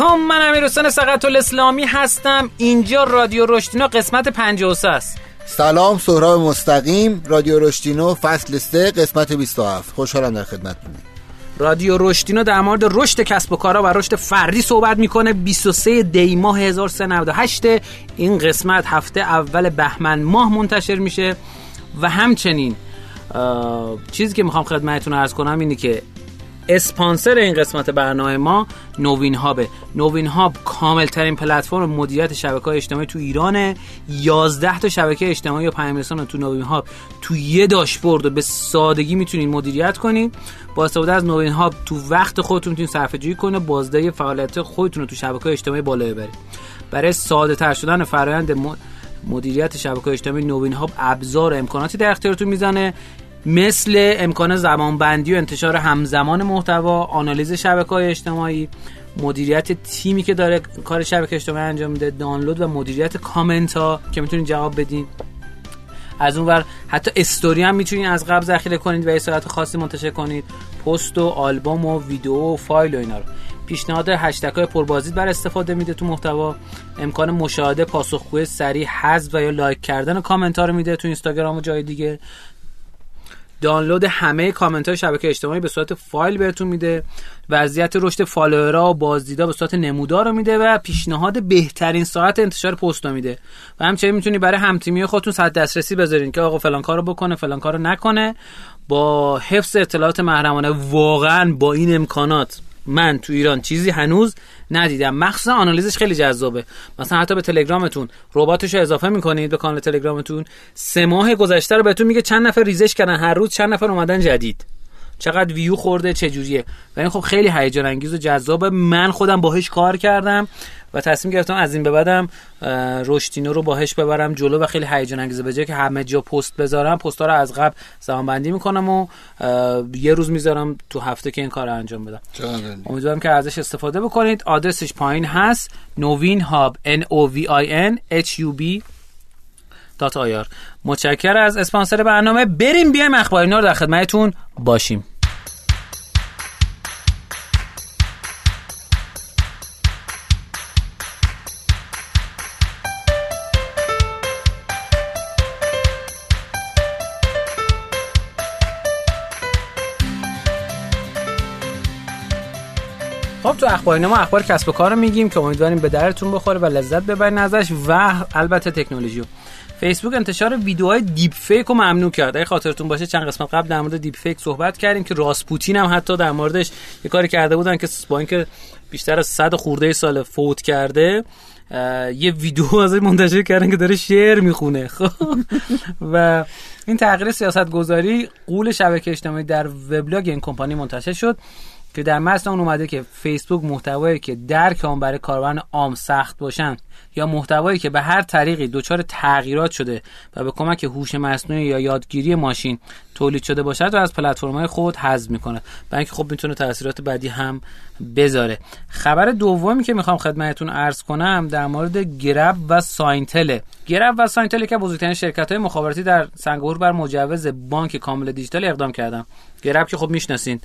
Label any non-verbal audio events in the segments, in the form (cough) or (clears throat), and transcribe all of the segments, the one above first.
علیکم من امیر حسین سقط الاسلامی هستم. اینجا رادیو رشتینو قسمت 53 است. سلام سهراب مستقیم. رادیو رشتینو فصل 3 قسمت 27 خوشحالم در خدمتتونم رادیو رشتینو در مورد رشد کسب و کارا و رشد فردی صحبت می‌کنه. 23 دی ماه 1398 این قسمت هفته اول بهمن ماه منتشر میشه. و همچنین چیزی که می‌خوام خدمتتون عرض کنم اینه که اسپانسر این قسمت برنامه ما نوین هابه. نوین هاب کامل ترین پلتفرم مدیریت شبکه های اجتماعی تو ایرانه. 11 تا شبکه اجتماعی و پیام رسان تو نوین هاب. تو یه داشبورد به سادگی می‌تونید مدیریت کنید با استفاده از نوین هاب تو وقت خودتون می‌تونید صرفه جویی کنه بازده فعالیت خودتون رو تو شبکه اجتماعی بالا ببرید. برای ساده تر شدن فرآیند مدیریت شبکه اجتماعی نوین هاب ابزار امکاناتی در اختیارتون می‌زنه. مثل امکان زمانبندی و انتشار همزمان محتوا آنالیز شبکه های اجتماعی مدیریت تیمی که داره کار شبکه اجتماعی انجام میده دانلود و مدیریت کامنت ها که می‌تونید جواب بدین. از اون ور حتی استوری هم می‌تونید از قبل ذخیره کنید و یه صورت خاصی منتشر کنید. پست و آلبوم و ویدیو و فایل و اینا رو. پیشنهاد هشتگ های پربازدید برای استفاده میده تو محتوا. امکان مشاهده پاسخگوی سریع حذف و یا لایک کردن کامنت ها رو میده تو اینستاگرام و جای دیگه. دانلود همه کامنت های شبکه اجتماعی به صورت فایل بهتون میده. وضعیت رشد فالوورها و بازدیدا به صورت نمودار رو میده و پیشنهاد بهترین ساعت انتشار پست رو میده. و همچنین می‌تونی برای همتیمی خودتون ساعت دسترسی بذارین که آقا فلان کارو بکنه فلان کارو نکنه. با حفظ اطلاعات محرمانه واقعا با این امکانات من تو ایران چیزی هنوز ندیدم. مخصوصا آنالیزش خیلی جذابه. مثلا حتی به تلگرامتون رباتش رو اضافه می‌کنید به کانال تلگرامتون. سه ماه گذشته رو بهتون میگه چند نفر ریزش کردن. هر روز چند نفر اومدن جدید. چقدر ویو خورده چه جوریه و این خب خیلی هیجان انگیز و جذابه. من خودم باهاش کار کردم. و تصمیم گرفتم از این به بعدم رشتینو رو باهش ببرم جلو و خیلی هیجان انگیزه به که همه جا پست بذارم پست ها رو از قبل زمان بندی می‌کنم و یه روز می‌ذارم تو هفته که این کار رو انجام بدم. امیدوارم که ازش استفاده بکنید. آدرسش پایین هست. نوین هاب n o v i n h u b دات آیار متشکر از اسپانسر برنامه. بریم بیایم اخبار اینا رو در خدمتتون. باشیم. اخبار ما اخبار کسب و کار رو میگیم که امیدواریم به دردتون بخوره و لذت ببرین ازش و البته تکنولوژی. فیسبوک انتشار ویدیوهای دیپ فیک رو ممنوع کرد. اگه خاطرتون باشه چند قسمت قبل در مورد دیپ فیک صحبت کردیم که راسپوتین هم حتی در موردش یه کاری کرده بودن که با اینکه بیشتر از 100 خورده سال فوت کرده یه ویدیو ازش منتشر کردن که داره شعر می‌خونه. (laughs) خب. و این تغییر سیاست گذاری غول شبکه اجتماعی در وبلاگ این کمپانی منتشر شد. که در متن اون اومده که فیسبوک محتوایی که درک آن برای کاربران عام سخت باشن یا محتوایی که به هر طریقی دچار تغییرات شده و به کمک هوش مصنوعی یا یادگیری ماشین تولید شده باشد و از پلتفرم‌های خود حذف می‌کنه برای اینکه خب می‌تونه تاثیرات بعدی هم بذاره. خبر دومی که می‌خوام خدمتتون عرض کنم در مورد گرب و سینگتل گرب و سینگتل که بزرگترین شرکت های مخابراتی در سنگاپور برای مجوز بانک کامل دیجیتال اقدام کردن گرب که خب می‌شناسین.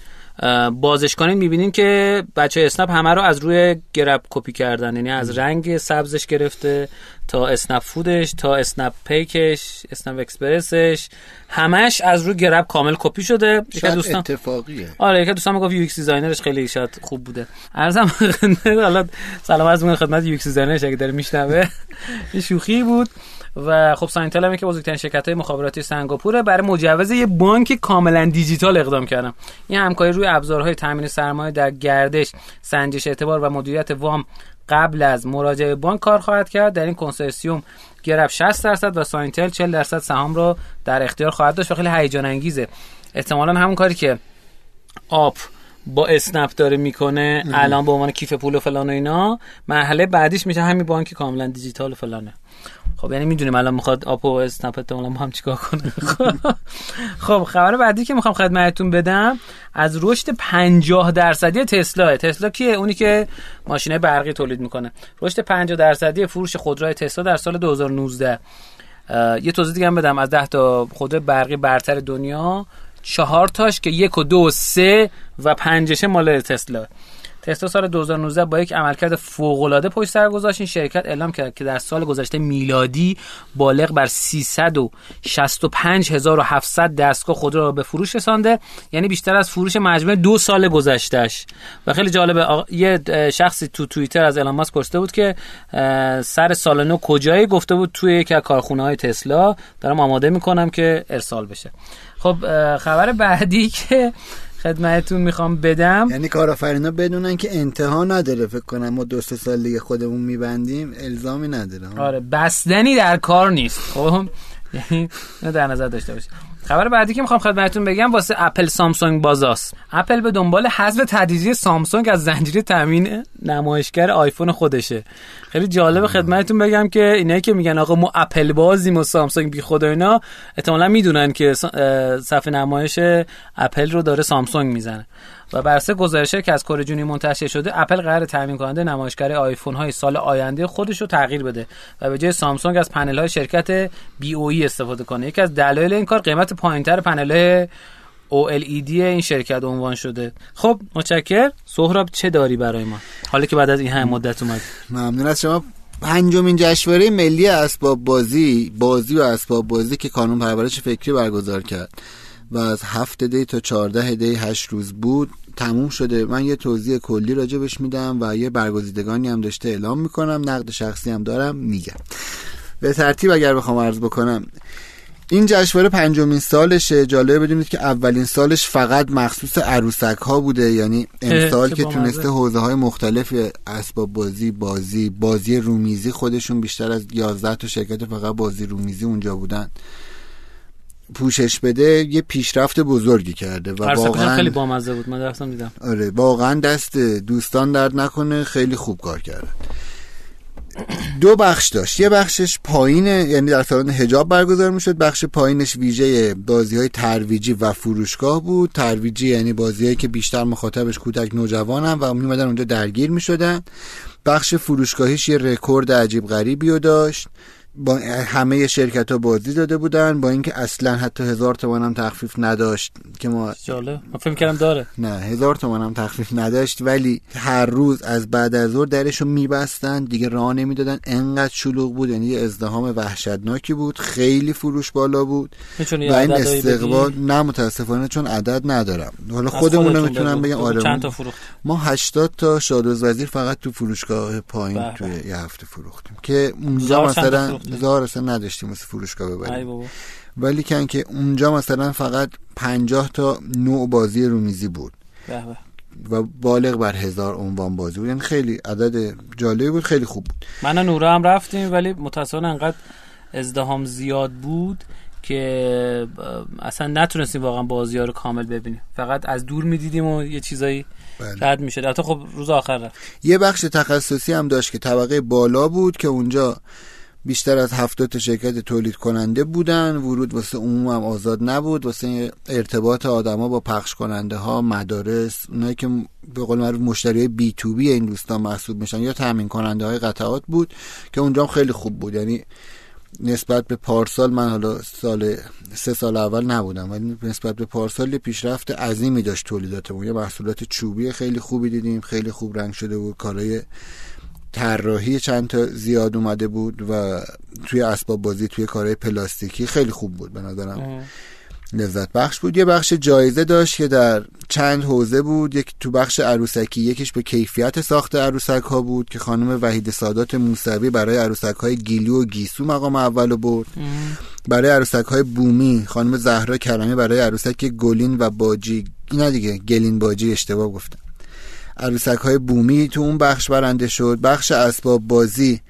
بازش کنید می‌بینین که بچه اسنپ همه رو از روی گرب کپی کردن. یعنی از رنگ سبزش گرفته تا اسنپ فودش تا اسنپ پیکش اسنپ اکسپرسش. همش از روی گرب کامل کپی شده. شاید دوستان اتفاقیه. آره یک دوستان می‌گفت UX designer ش خیلی شاید خوب بوده. عرضم حالا سلام از خدمت UX designer ش اگه داره میشنوه. (laughs) شوخی بود. و خب سینگتل هم که بزرگترین شرکت های مخابراتی سنگاپوره. برای مجوز یه بانک کاملا دیجیتال اقدام کردن. این همکاری روی ابزارهای تامین سرمایه در گردش سنجش اعتبار و مدیریت وام قبل از مراجعه بانک کار خواهد کرد. در این کنسرسیوم گرب 60 درصد و سینگتل 40 درصد سهام رو در اختیار خواهد داشت و خیلی هیجان انگیزه. احتمالا همون کاری که آپ با اسنپ داره می‌کنه الان به عنوان کیف پول و فلان و اینا مرحله بعدیش میشه همین بانک کاملا دیجیتال و فلانه. خب یعنی می‌دونیم الان می‌خواد آپو و اسنپ با هم چیکار کنه. (laughs) خب خبر بعدی که می‌خوام خدمتتون بدم از رشد 50 درصدی تسلا. تسلا کیه؟ اونی که ماشینه برقی تولید می‌کنه. رشد 50 درصدی فروش خودروهای تسلا در سال 2019 یه توضیح دیگه هم بدم. از 10 تا خودرو برقی برتر دنیا چهار تاش که یک و دو و سه و پنجشه مال تسلا. تسلا سال 2019 با یک عملکرد فوق العاده پشت سر گذاشت. این شرکت اعلام کرد که در سال گذشته میلادی بالغ بر 365700 دستگاه خودرو را به فروش رسانده. یعنی بیشتر از فروش مجموع دو سال گذشتهش و خیلی جالبه یه شخصی تو توییتر از ایلان ماسک پرسیده بود که سر سال نو کجایی؟ گفته بود توی یکی از کارخونه های تسلا. دارم آماده می‌کنم که ارسال بشه. خب خبر بعدی که خدمتتون می‌خوام بدم. یعنی کارآفرینا بدونن که انتها نداره فکر کنم ما دو سال دیگه خودمون میبندیم الزامی نداره. آره بستنی در کار نیست. خب؟ یعنی در نظر داشته باشید خبر بعدی که می‌خوام خدمتتون بگم واسه اپل سامسونگ بازاست. اپل به دنبال حذف تدریجی سامسونگ از زنجیره تامین نمایشگر آیفون خودشه. خیلی جالب خدمتتون بگم که اینایی که میگن آقا ما اپل بازیم و سامسونگ بی خود اینا احتمالاً می‌دونن که صفحه نمایش اپل رو داره سامسونگ می‌زنه. و بر اساس گزارشی که از کره جنوبی منتشر شده اپل قرار تامین کننده نمایشگر آیفون های سال آینده خودش رو تغییر بده و به جای سامسونگ از پنل های شرکت بی او ای استفاده کنه. یکی از دلایل این کار قیمت پایینتر پنل های OLED این شرکت عنوان شده. خب متشکر سهراب چه داری برای ما؟ حالا که بعد از این همه مدت اومد ممنون از شما. پنجمین جشنواره ملی اسباب بازی بازی و اسباب بازی که کانون پرورش فکری برگزار کرد. و از هفت دی تا چهارده دی هشت روز بود تموم شده. من یه توضیح کلی راجبش میدم و یه برگزیدگانی هم داشته اعلام می‌کنم. نقد شخصی هم دارم میگم. به ترتیب اگر بخوام عرض بکنم این جشنواره پنجمین سالشه. جالبه بدونید که اولین سالش فقط مخصوص عروسک ها بوده. یعنی امسال که تونسته حوزه های مختلف اسباب بازی بازی بازی رومیزی خودشون بیشتر از 11 تا شرکت فقط بازی رومیزی اونجا بودن. پوشش بده یه پیشرفت بزرگی کرده و واقعا خیلی بامزه بود من رفتم دیدم. آره واقعا دست دوستان درد نکنه خیلی خوب کار کرده. دو بخش داشت یه بخشش پایینه یعنی در سالن هجاب برگزار می‌شد بخش پایینش ویژه بازی های ترویجی و فروشگاه بود. ترویجی یعنی بازی که بیشتر مخاطبش کودک نوجوانن و میمدن اونجا درگیر می‌شدن. بخش فروشگاهیش یه رکورد عجیب غریبی رو داشت. با همه شرکت ها بازی داده بودن با اینکه اصلا حتی هزار تومن هم تخفیف نداشت که ما جالب. فکر کردم داره. نه هزار تومن هم تخفیف نداشت ولی هر روز از بعد از ظهر درش رو میبستن دیگه راه نمی‌دادن. انقدر شلوغ بود یعنی یه ازدحام وحشتناکی بود خیلی فروش بالا بود. و این استقبال نه متاسفانه چون عدد ندارم. حالا خودمون می‌تونم بگم آره چند تا فروخت؟ ما 80 تا شادوز وزیر فقط تو فروشگاه پایین توی یه هفته فروختیم که اونجا مثلا هزار اصلا نداشتیم مثل فروشگاه ببریم. ولی کن که اونجا مثلا فقط پنجاه تا نوع بازی رومیزی بود. و بالغ بر هزار عنوان بازی بود. یعنی خیلی عدد جالبی بود خیلی خوب بود. من نورا هم رفتیم ولی متاسفانه انقدر ازدهام زیاد بود که اصلا نتونستیم واقعا بازی ها رو کامل ببینیم. فقط از دور می‌دیدیم و یه چیزایی بله. رد میشه البته خب روز آخر رفت. یه بخش تخصصی هم داشت که طبقه بالا بود که اونجا بیشتر از هفتاد تا شرکت تولید کننده بودن. ورود واسه عموم هم آزاد نبود. واسه ارتباط آدما با پخش کننده ها مدارس اونایی که به قول معروف مشتری بی تو بی این دوستان محسوب میشن یا تامین کننده های قطعات بود که اونجا خیلی خوب بود. یعنی نسبت به پارسال من حالا سال سه سال اول نبودم ولی نسبت به پارسال یه پیشرفت عظیمی داشت تولیداتمون. یه محصولات چوبی خیلی خوبی دیدیم خیلی خوب رنگ شده بود کارهای طراحی چند تا زیاد اومده بود و توی اسباب بازی توی کارهای پلاستیکی خیلی خوب بود. به نظرم لذت بخش بود. یه بخش جایزه داشت که در چند حوزه بود. یک تو بخش عروسکی یکیش به کیفیت ساخت عروسک ها بود که خانم وحید سادات موسوی برای عروسک های گیلو و گیسو مقام اول بود برای عروسک های بومی خانم زهرا کرمی برای عروسک گلین و باجی. نه دیگه گلین باجی اشتباه گفتم. عروسک های بومی تو اون بخش برنده شد. بخش اسباب بازی.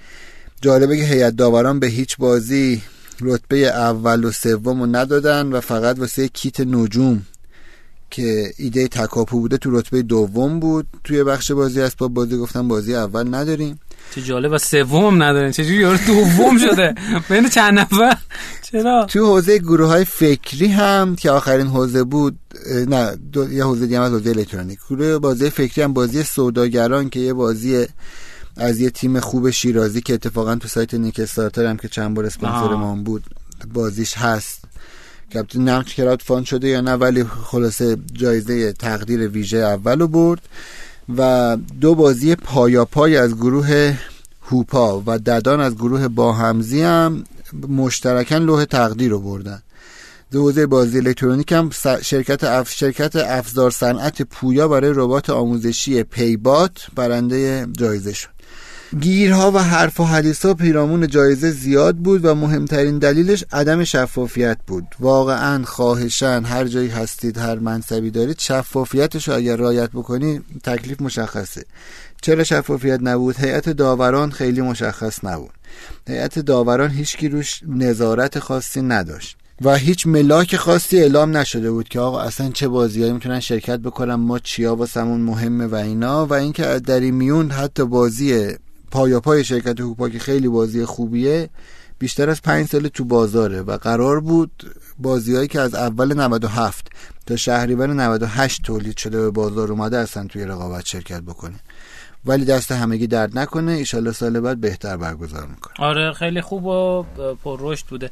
جالبه که هیئت داوران به هیچ بازی رتبه اول و سوم رو ندادن و فقط واسه کیت نجوم که ایده تکاپو بوده تو رتبه دوم بود. توی بخش بازی اسباب بازی گفتم بازی اول نداریم. چه جالب. و سوم نداریم چجوری یارو دوم شده؟ بین چند نفر؟ چرا؟ تو حوزه گروه های فکری هم که آخرین حوزه بود نه یه حوزه دیگه از حوزه الکترونیک. گروه بازی فکری هم بازی سوداگران که یه بازی از یه تیم خوب شیرازی که اتفاقا تو سایت نیک استارتر هم که چند بار اسپانسر ما بود بازیش هست. که نقش کرات فان شده یا نه ولی خلاصه جایزه تقدیر ویژه اولو برد. و دو بازی پای از گروه هوپا و ددان از گروه باهمزی هم مشترکن لوح تقدیر رو بردن. حوزه بازی الکترونیک هم شرکت اف شرکت افزار صنعت پویا برای ربات آموزشی پیبات برنده جایزه شد. گیرها و حرف و حدیث ها پیرامون جایزه زیاد بود و مهمترین دلیلش عدم شفافیت بود. واقعا خواهشن هر جایی هستید هر منصبی دارید شفافیتش اگر رایت بکنی تکلیف مشخصه. چرا شفافیت نبود؟ هیئت داوران خیلی مشخص نبود. هیئت داوران هیچکی روش نظارت خاصی نداشت و هیچ ملاک خاصی اعلام نشده بود که آقا اصلا چه بازیایی می‌تونن شرکت بکنن ما چیا واسمون مهمه و اینا و اینکه در این میون حتی بازی پایا پای شرکت هوپا که خیلی بازی خوبیه. بیشتر از پنج سال تو بازاره و قرار بود بازیهایی که از اول 97 تا شهریور 98 تولید شده به بازار اومده اصلا توی رقابت شرکت بکنه. ولی دست همگی درد نکنه. ایشالله سال بعد بهتر برگزار می‌کنه. آره خیلی خوب و پر رشد بوده.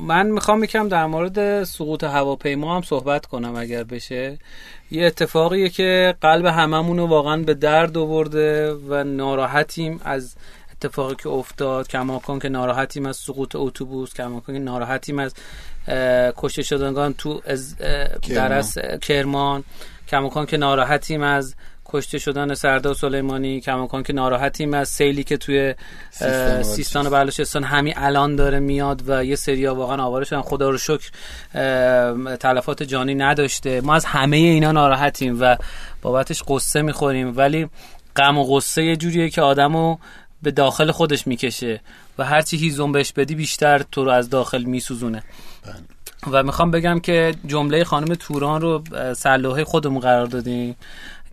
من می‌خوام یکم در مورد سقوط هواپیما هم صحبت کنم اگر بشه. یه اتفاقیه که قلب هممون رو واقعا به درد آورده و ناراحتیم از اتفاقی که افتاد. کماکان که ناراحتیم از سقوط اتوبوس کماکان که ناراحتیم از کشته شدگان تو درس کرمان. کماکان که ناراحتیم از کشته شدن سردار سلیمانی کماکان که ناراحتیم. از سیلی که توی سیستان و بلوچستان همین الان داره میاد و یه سریا واقعا آواره شدن. خدا رو شکر تلفات جانی نداشته. ما از همه اینا ناراحتیم و بابتش قصه می‌خوریم. ولی غم و قصه یه جوریه که آدمو به داخل خودش می‌کشه و هرچی هیزون بهش بدی بیشتر تو رو از داخل میسوزونه. بله. و می‌خوام بگم که جمله خانم توران رو سلوحه خودمون قرار دادیم.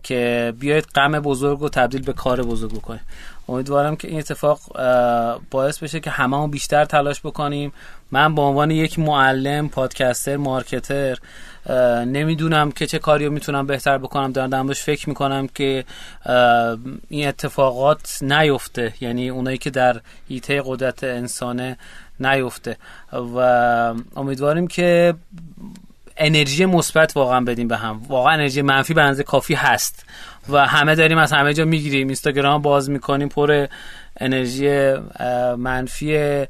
که بیاید غم بزرگ رو تبدیل به کار بزرگ بکنیم. امیدوارم که این اتفاق باعث بشه که همه بیشتر تلاش بکنیم. من به عنوان یک معلم پادکستر مارکتر نمی‌دونم که چه کاری رو می‌تونم بهتر بکنم. دارم دارم فکر می‌کنم که این اتفاقات نیفته. یعنی اونایی که در ایته قدرت انسانه نیفته. و امیدواریم که انرژی مثبت واقعا بدیم به هم. واقعا انرژی منفی به کافی هست. و همه داریم از همه جا می‌گیریم. اینستاگرام باز می‌کنیم. پر انرژی منفی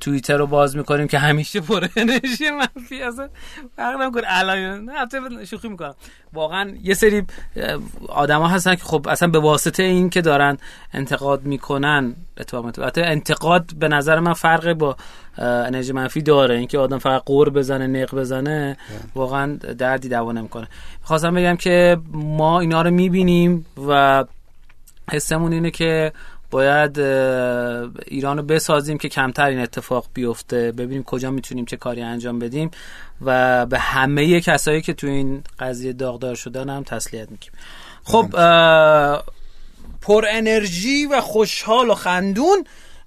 توییتر رو باز می‌کنیم که همیشه پر انرژی منفی اصلا فرق نمی‌کنه. الان نه شوخی می‌کنم. واقعا یه سری آدما هستن که خب اصلا به واسطه این که دارن انتقاد می‌کنن اتفاقا انتقاد به نظر من فرق با انرژی منفی داره. اینکه آدم فقط قور بزنه نق بزنه واقعا دردی دوا نمی‌کنه. خواستم بگم که ما اینا رو می‌بینیم و حسمون اینه که باید ایران رو بسازیم که کمتر این اتفاق بیفته. ببینیم کجا می‌تونیم چه کاری انجام بدیم. و به همه کسایی که تو این قضیه داغدار شدن هم تسلیت میگیم خب پر انرژی و خوشحال و خندون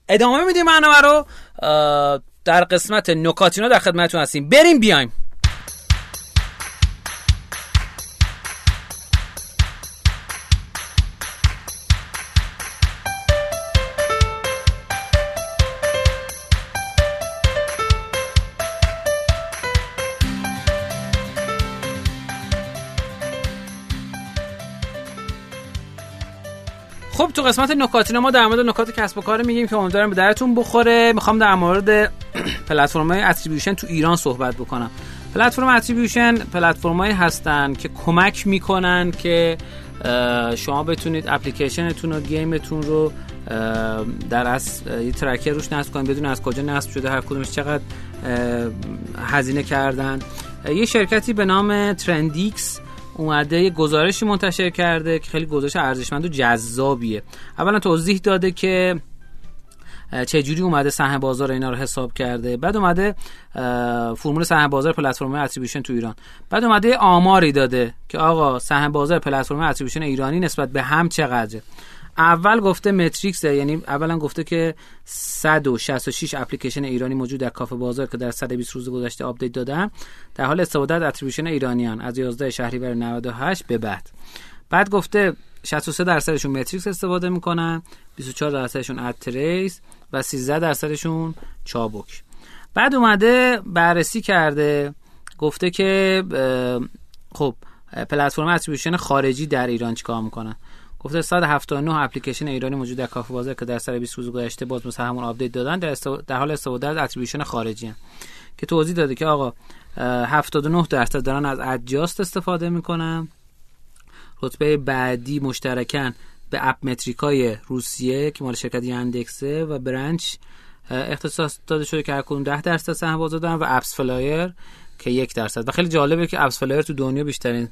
ادامه میدیم برنامه رو. در قسمت نکاتینا در خدمتتون هستیم. بریم بیایم. خب تو قسمت نکاتینا ما در مورد نکات کسب و کار میگیم که امیدوارم به دردتون بخوره. می‌خوام در مورد (clears throat) پلتفرم های attribution تو ایران صحبت بکنم. پلتفرم attribution پلتفرمایی هستن که کمک می‌کنن که شما بتونید اپلیکیشنتون و game تون رو در از یه tracker روش نصب کنید بدون از کجا نصب شده هر کدومش چقدر هزینه کردن. یه شرکتی به نام ترندیکس اومده یه گزارشی منتشر کرده که خیلی گزارش ارزشمند و جذابیه. اولا توضیح داده که چجوری اومده سهم بازار اینا رو حساب کرده. بعد اومده فرمول سهم بازار پلتفرم attribution تو ایران. بعد اومده آماری داده که آقا سهم بازار پلتفرم attribution ایرانی نسبت به هم چقدره؟ اول گفته متریکس یعنی اولا گفته که 166 اپلیکیشن ایرانی موجود در کافه بازار که در 120 روز گذشته update دادن. در حال استفاده از attribution ایرانی‌ان. از 11 شهریور 98 به بعد. بعد گفته 63 درصدشون متریکس استفاده می‌کنن 24 درصدشون اتریس و 13 درصدشون چابک. بعد اومده بررسی کرده گفته که خب پلتفرم attribution خارجی در ایران چیکار می‌کنن؟ گفته 179 اپلیکیشن ایرانی موجود در کافه بازار که در صد و 20 روز گذشته باز مثل همون update دادن در, در حال استفاده از attribution خارجی‌ان. که توضیح داده که آقا 79 درصد دارن از Adjust استفاده می‌کنن رتبه بعدی مشترکن به AppMetrica ی روسیه که مال شرکت Yandex ه و Branch اختصاص داده شده که هر کدوم 10 درصد سهم بازار دارن و AppsFlyer که یک درصد و خیلی جالبه که AppsFlyer تو دنیا بیشترین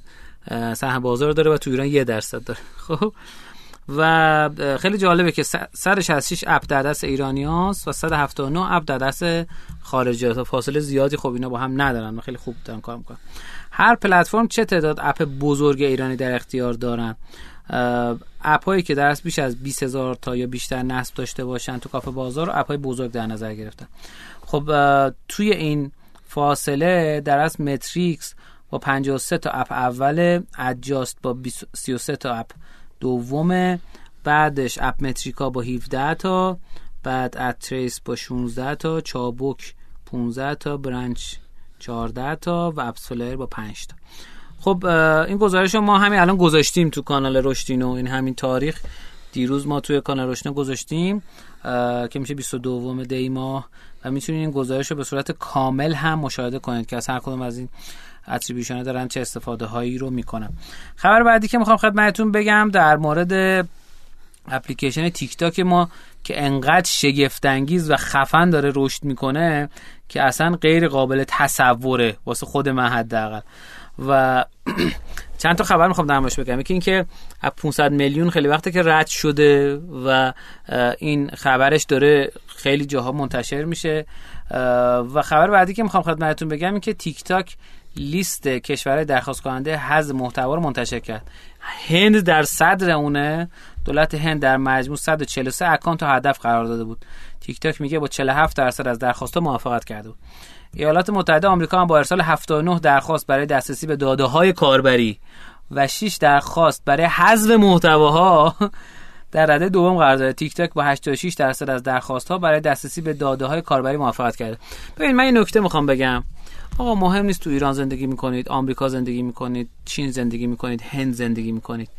سهم بازار داره و تو ایران یه درصد داره. (laughs) خب؟ و خیلی جالبه که 166 app در دست ایرانی هاست و 179 app در دست خارجی هاست فاصله زیادی خب اینا با هم ندارن و خیلی خوب دارن کار می‌کنن. هر پلتفرم چه تعداد app بزرگ ایرانی در اختیار دارن؟ app هایی که در بیش از 20 هزار تا یا بیشتر نصب داشته باشن تو کافه بازار رو app های بزرگ در نظر گرفتن. خب توی این فاصله در متریکس با 53 تا app اول Adjust با 33 تا اپ دومه بعدش اپ متریکا با 17 تا بعد اتریس با 16 تا چابوک 15 تا برنچ 14 تا و اپس با 5 تا. خب این گزارش رو ما همین الان گذاشتیم تو کانال رشدینو این همین تاریخ. دیروز ما توی کانال رشدینو گذاشتیم که میشه 22 دی ماه. و می‌تونید این گزارش رو به صورت کامل هم مشاهده کنید که از هر کدوم از این اتریبیوشن دارن چه استفاده هایی رو می‌کنن. خبر بعدی که می‌خوام خدمتتون بگم در مورد اپلیکیشن تیک تاک ما که انقدر شگفتانگیز و خفن داره رشد می‌کنه که اصلا غیر قابل تصوره واسه خود من حداقل. و (clears throat) چند تا خبر می‌خوام در بگم. یکی اینکه 500 میلیون خیلی وقته که رد شده و این خبرش داره خیلی جاها منتشر میشه. و خبر بعدی که می‌خوام خدمتتون بگم این که تیک تاک لیست کشورهای درخواست کننده حذف محتوا رو منتشر کرد. هند در صدر اونه. دولت هند در مجموع 143 account هدف قرار داده بود. تیک تاک میگه با 47 درصد از درخواست موافقت کرده بود. ایالات متحده آمریکا هم با ارسال 79 درخواست برای دسترسی به داده های کاربری و 6 درخواست برای حذف محتواها (laughs) در رده دوم قرار داره تیک تاک با 86 درصد از درخواست ها برای دسترسی به داده های کاربری موافقت کرده. ببین من این نکته می‌خوام بگم. آقا مهم نیست تو ایران زندگی می‌کنید آمریکا زندگی می‌کنید چین زندگی می‌کنید هند زندگی می‌کنید.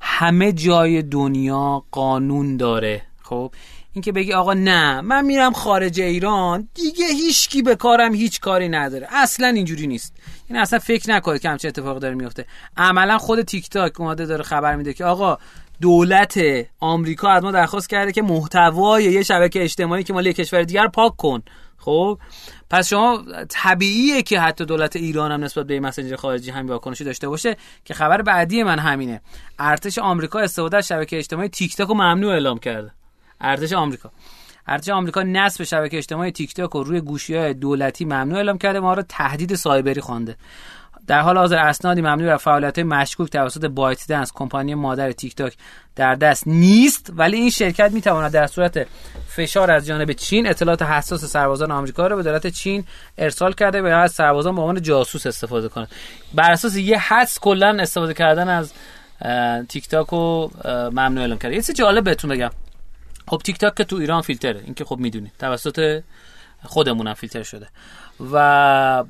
همه جای دنیا قانون داره خب؟ اینکه بگی آقا نه من میرم خارج ایران دیگه هیچکی به کارم هیچ کاری نداره. اصلا اینجوری نیست. این اصلا فکر نکنید که همچه اتفاق داره میفته عملا خود تیک تاک اومده داره خبر میده که آقا دولت آمریکا از ما درخواست کرده که محتوای یه شبکه اجتماعی که مال کشور دیگر پاک کن. خب؟ پس شما طبیعیه که حتی دولت ایران هم نسبت به مسنجر خارجی هم واکنشی داشته باشه که خبر بعدی من همینه. ارتش آمریکا استفاده از شبکه اجتماعی تیک تاک رو ممنوع اعلام کرده. ارتش آمریکا. ارتش آمریکا نصب شبکه اجتماعی تیک تاک رو روی گوشی های دولتی ممنوع اعلام کرده و اون رو تهدید سایبری خوانده. در حال حاضر اسنادی مبنی بر فعالیت مشکوک توسط ByteDance کمپانی مادر تیک تاک در دست نیست ولی این شرکت می تواند در صورت فشار از جانب چین اطلاعات حساس سربازان آمریکا را به دولت چین ارسال کرده و از سربازان به عنوان جاسوس استفاده کنند. بر اساس یه حدس کلا استفاده کردن از تیک تاک رو ممنوع اعلام کرده یه چیز جالب بهتون بگم. خب تیک تاک که تو ایران فیلتره این که خب می‌دونید توسط خودمونم فیلتر شده. و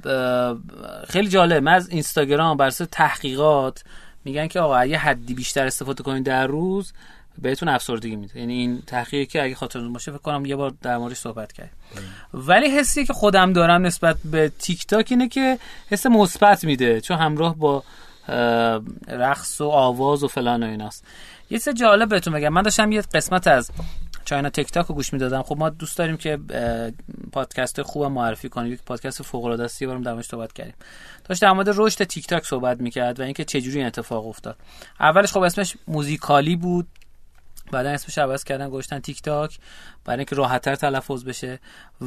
خیلی جالب. من از اینستاگرام بر تحقیقات میگن که آقا اگه حدی بیشتر استفاده کنید در روز بهتون افسردگی میده. یعنی این تحقیقی که اگه خاطرتون باشه فکر کنم یه بار در موردش صحبت کرد ولی حسی که خودم دارم نسبت به تیک تاک اینه که حس مثبت میده چون همراه با رقص و آواز و فلان و ایناست. یه چیز جالب بهتون بگم. من داشتم یه قسمت از چاینا تک تاک رو گوش می‌دادم. خب ما دوست داریم که پادکست خوب معرفی کنیم. یک پادکست فوق العاده است بارم درمش صحبت کردیم. داشت در مورد رشد تیک تاک صحبت می‌کرد و اینکه چه جوری این اتفاق افتاد. اولش خب اسمش Musical.ly بود. بعدا اسمش عوض کردن گذاشتن تیک تاک برای اینکه راحتتر تلفظ بشه.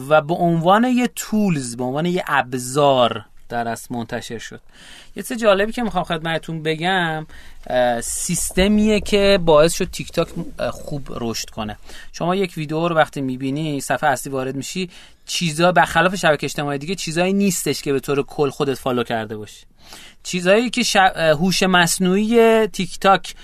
و به عنوان یه tools به عنوان یه ابزار در از منتشر شد. یه چیز جالبی که می‌خوام خدمتتون بگم سیستمیه که باعث شد تیک تاک خوب رشد کنه. شما یک ویدیو رو وقتی می‌بینی صفحه اصلی وارد میشی چیزا برخلاف شبکه اجتماعی دیگه چیزایی نیستش که به طور کل خودت follow کرده باشی. چیزایی که هوش مصنوعی تیک تاک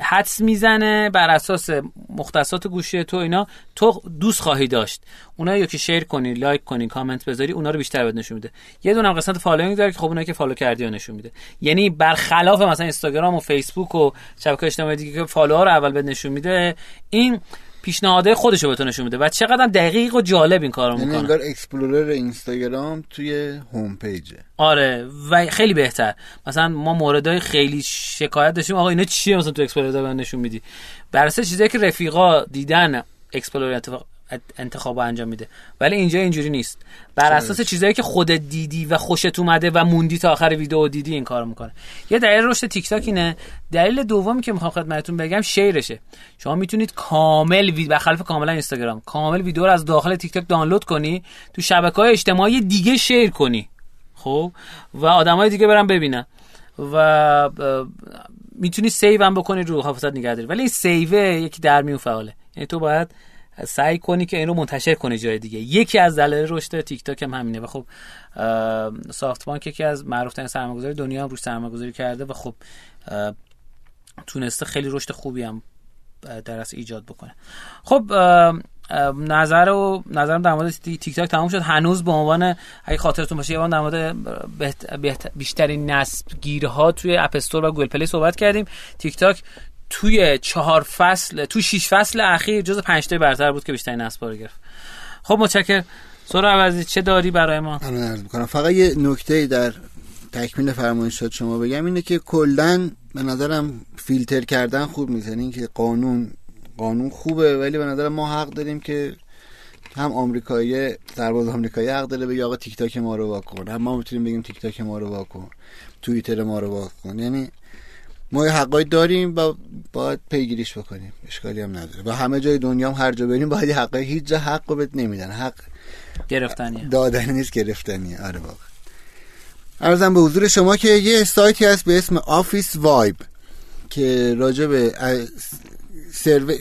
حدس می‌زنه بر اساس مختصات گوشی تو اینا تو دوست خواهی داشت. اونا یا که share کنی like کنی کامنت بذاری اونا رو بیشتر بهت نشون میده. یه دونه قسمت following داره که خب اونایی که follow کردی رو نشون میده. یعنی برخلاف مثلا اینستاگرام و فیسبوک و شبکه اجتماعی دیگه که follow ها رو اول بهت نشون میده این پیشنهاده خودشو به تو نشون میده. و چقدر دقیق و جالب این کارو یعنی می‌کنه. انگار explorer اینستاگرام توی home page ه. آره و خیلی بهتر. مثلا ما موردهای خیلی شکایت داشتیم. آقا اینا چیه مثلا تو explorer نشون میدی؟ بر اساس چیزایی که رفیقا دیدن explorer اتفاق انتخاب انجام میده. ولی اینجا اینجوری نیست. بر اساس چیزایی که خودت دیدی و خوشت اومده و موندی تا آخر ویدیو دیدی این کارو می‌کنه. یه دلیل رشد تیک تاک اینه. دلیل دومی که می‌خوام خدمتتون بگم share شه. شما می‌تونید کامل وید خلاف کاملا اینستاگرام کامل ویدیو رو از داخل تیک تاک دانلود کنی تو شبکه های اجتماعی دیگه share کنی. خب؟ و آدمای دیگه برن ببینن. و می‌تونی save هم بکنی رو حافظت نگهداری. ولی این save یکی در میون فعاله. یعنی تو باید سعی کنی که این رو منتشر کنی جای دیگه. یکی از دلایل رشد تیک تاک هم همینه و خب SoftBank یکی از معروف ترین سرمایه‌گذاری دنیا هم روش سرمایه‌گذاری کرده و خب تونسته خیلی رشد خوبی هم در ایجاد بکنه. خب نظر و نظرم در مورد تیک تاک تموم شد. هنوز به عنوان اگه خاطرتون باشه یه در مورد بیشترین نصب گیرها توی App Store و Google Play صحبت کردیم. تیک تاک توی چهار فصل تو شش فصل اخیر جز پنج تا برتر بود که بیشترین نصب رو گرفت. خب متشکرم. سورا عوضی چه داری برای ما؟ الان عرض می‌کنم. فقط یه نکته در تکمیل فرمایشات شما بگم اینه که کلا به نظرم فیلتر کردن خوب نیست. یعنی که قانون قانون خوبه ولی به نظر ما حق داریم که هم آمریکایی سرباز آمریکایی حق داره بگه آقا تیک تاک ما رو واکن. هم ما می‌تونیم بگیم تیک تاک ما رو واکن. توییتر ما رو واکن. یعنی ما یه حقایی داریم و باید پیگیریش بکنیم. اشکالی هم نداره. و همه جای دنیا هم هر جا بریم باید یه حقای هیچ جا حق رو بهت نمیدن. حق گرفتنیه. دادن نیست گرفتنیه. آره واقعا. عرضم به حضور شما که یه سایتی هست به اسم Officevibe که راجع به سرو...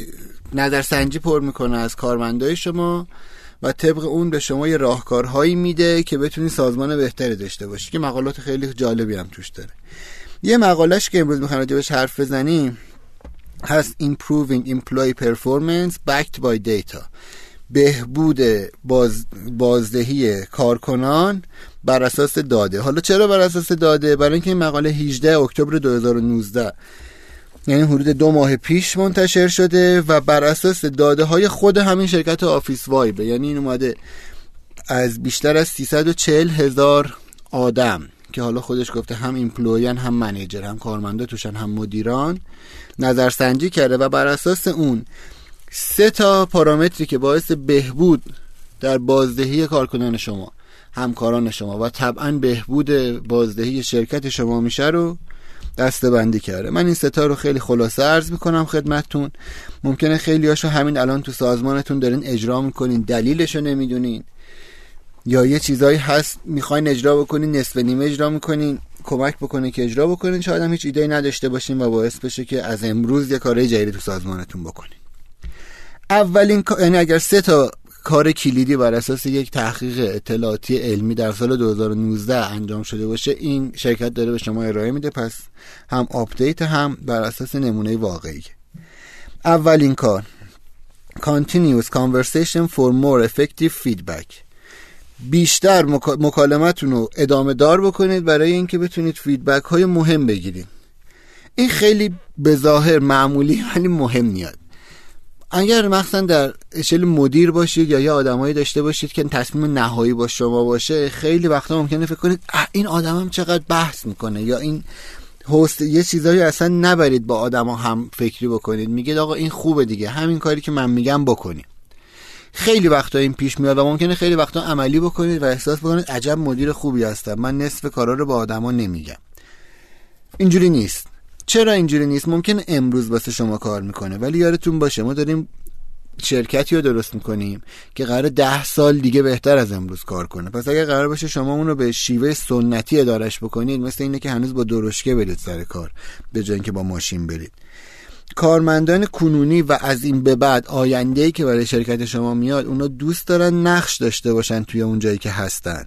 نظرسنجی پر می‌کنه از کارمندای شما و طبق اون به شما یه راهکارهایی میده که بتونی سازمان بهتری داشته باشی که مقالات خیلی جالبی هم توش داره. یه مقالش که امروز می‌خوایم راجبش حرف بزنیم هست Improving Employee Performance Backed by Data. بهبود باز بازدهی کارکنان بر اساس داده. حالا چرا بر اساس داده؟ برای اینکه این مقاله 18 اکتبر 2019 یعنی حدود دو ماه پیش منتشر شده و بر اساس داده های خود همین شرکت Officevibe ه. یعنی این اومده از بیشتر از 340 هزار آدم. که حالا خودش گفته هم employee ان هم manager هم کارمند توشن هم مدیران نظرسنجی کرده و بر اساس اون سه تا پارامتری که باعث بهبود در بازدهی کارکنان شما همکاران شما و طبعا بهبود بازدهی شرکت شما میشه رو دسته بندی کرده. من این ستا رو خیلی خلاصه عرض می‌کنم خدمتتون. ممکنه خیلی هاشو همین الان تو سازمانتون دارین اجرا می‌کنین دلیلش رو نمی‌دونین. یا یه چیزایی هست می‌خواین اجرا بکنین نصف نیمه اجرا می‌کنین کمک بکنین که اجرا بکنین شاید هم هیچ ایده نداشته باشین و باعث بشه که از امروز یه کارهای جدید تو سازمانتون بکنین. اولین یعنی اگر سه تا کار کلیدی بر اساس یک تحقیق اطلاعاتی علمی در سال 2019 انجام شده باشه این شرکت داره به شما ارائه میده پس هم update هم بر اساس نمونه واقعی. اولین کار Continuous Conversation for More Effective Feedback. بیشتر مکالمتون رو ادامه دار بکنید برای اینکه بتونید feedback های مهم بگیرید. این خیلی به ظاهر معمولی ولی مهم میاد اگر مثلا در اشل مدیر باشید یا یه آدمایی داشته باشید که تصمیم نهایی با شما باشه خیلی وقتا ممکنه فکر کنید این آدمم چقدر بحث می‌کنه. یا این هست یه چیزایی اصلا نبرید با آدما هم فکری بکنید. میگید آقا این خوبه دیگه همین کاری که من میگم بکنیم خیلی وقتا این پیش میاد و ممکنه خیلی وقتا عملی بکنید و احساس بکنید عجب مدیر خوبی هستم. من نصف کارا رو با آدما نمیگم. اینجوری نیست. چرا اینجوری نیست؟ ممکن امروز واسه شما کار می‌کنه ولی یادتون باشه ما داریم شرکتی رو درست می‌کنیم که قرار ده سال دیگه بهتر از امروز کار کنه. پس اگر قرار باشه شما اون رو به شیوه سنتی ادارش بکنید مثل اینه که هنوز با درشکه برید سر کار به جای اینکه با ماشین برید. کارمندان کنونی و از این به بعد آینده که برای شرکت شما میاد اونا دوست دارن نقش داشته باشن توی اون جایی که هستن.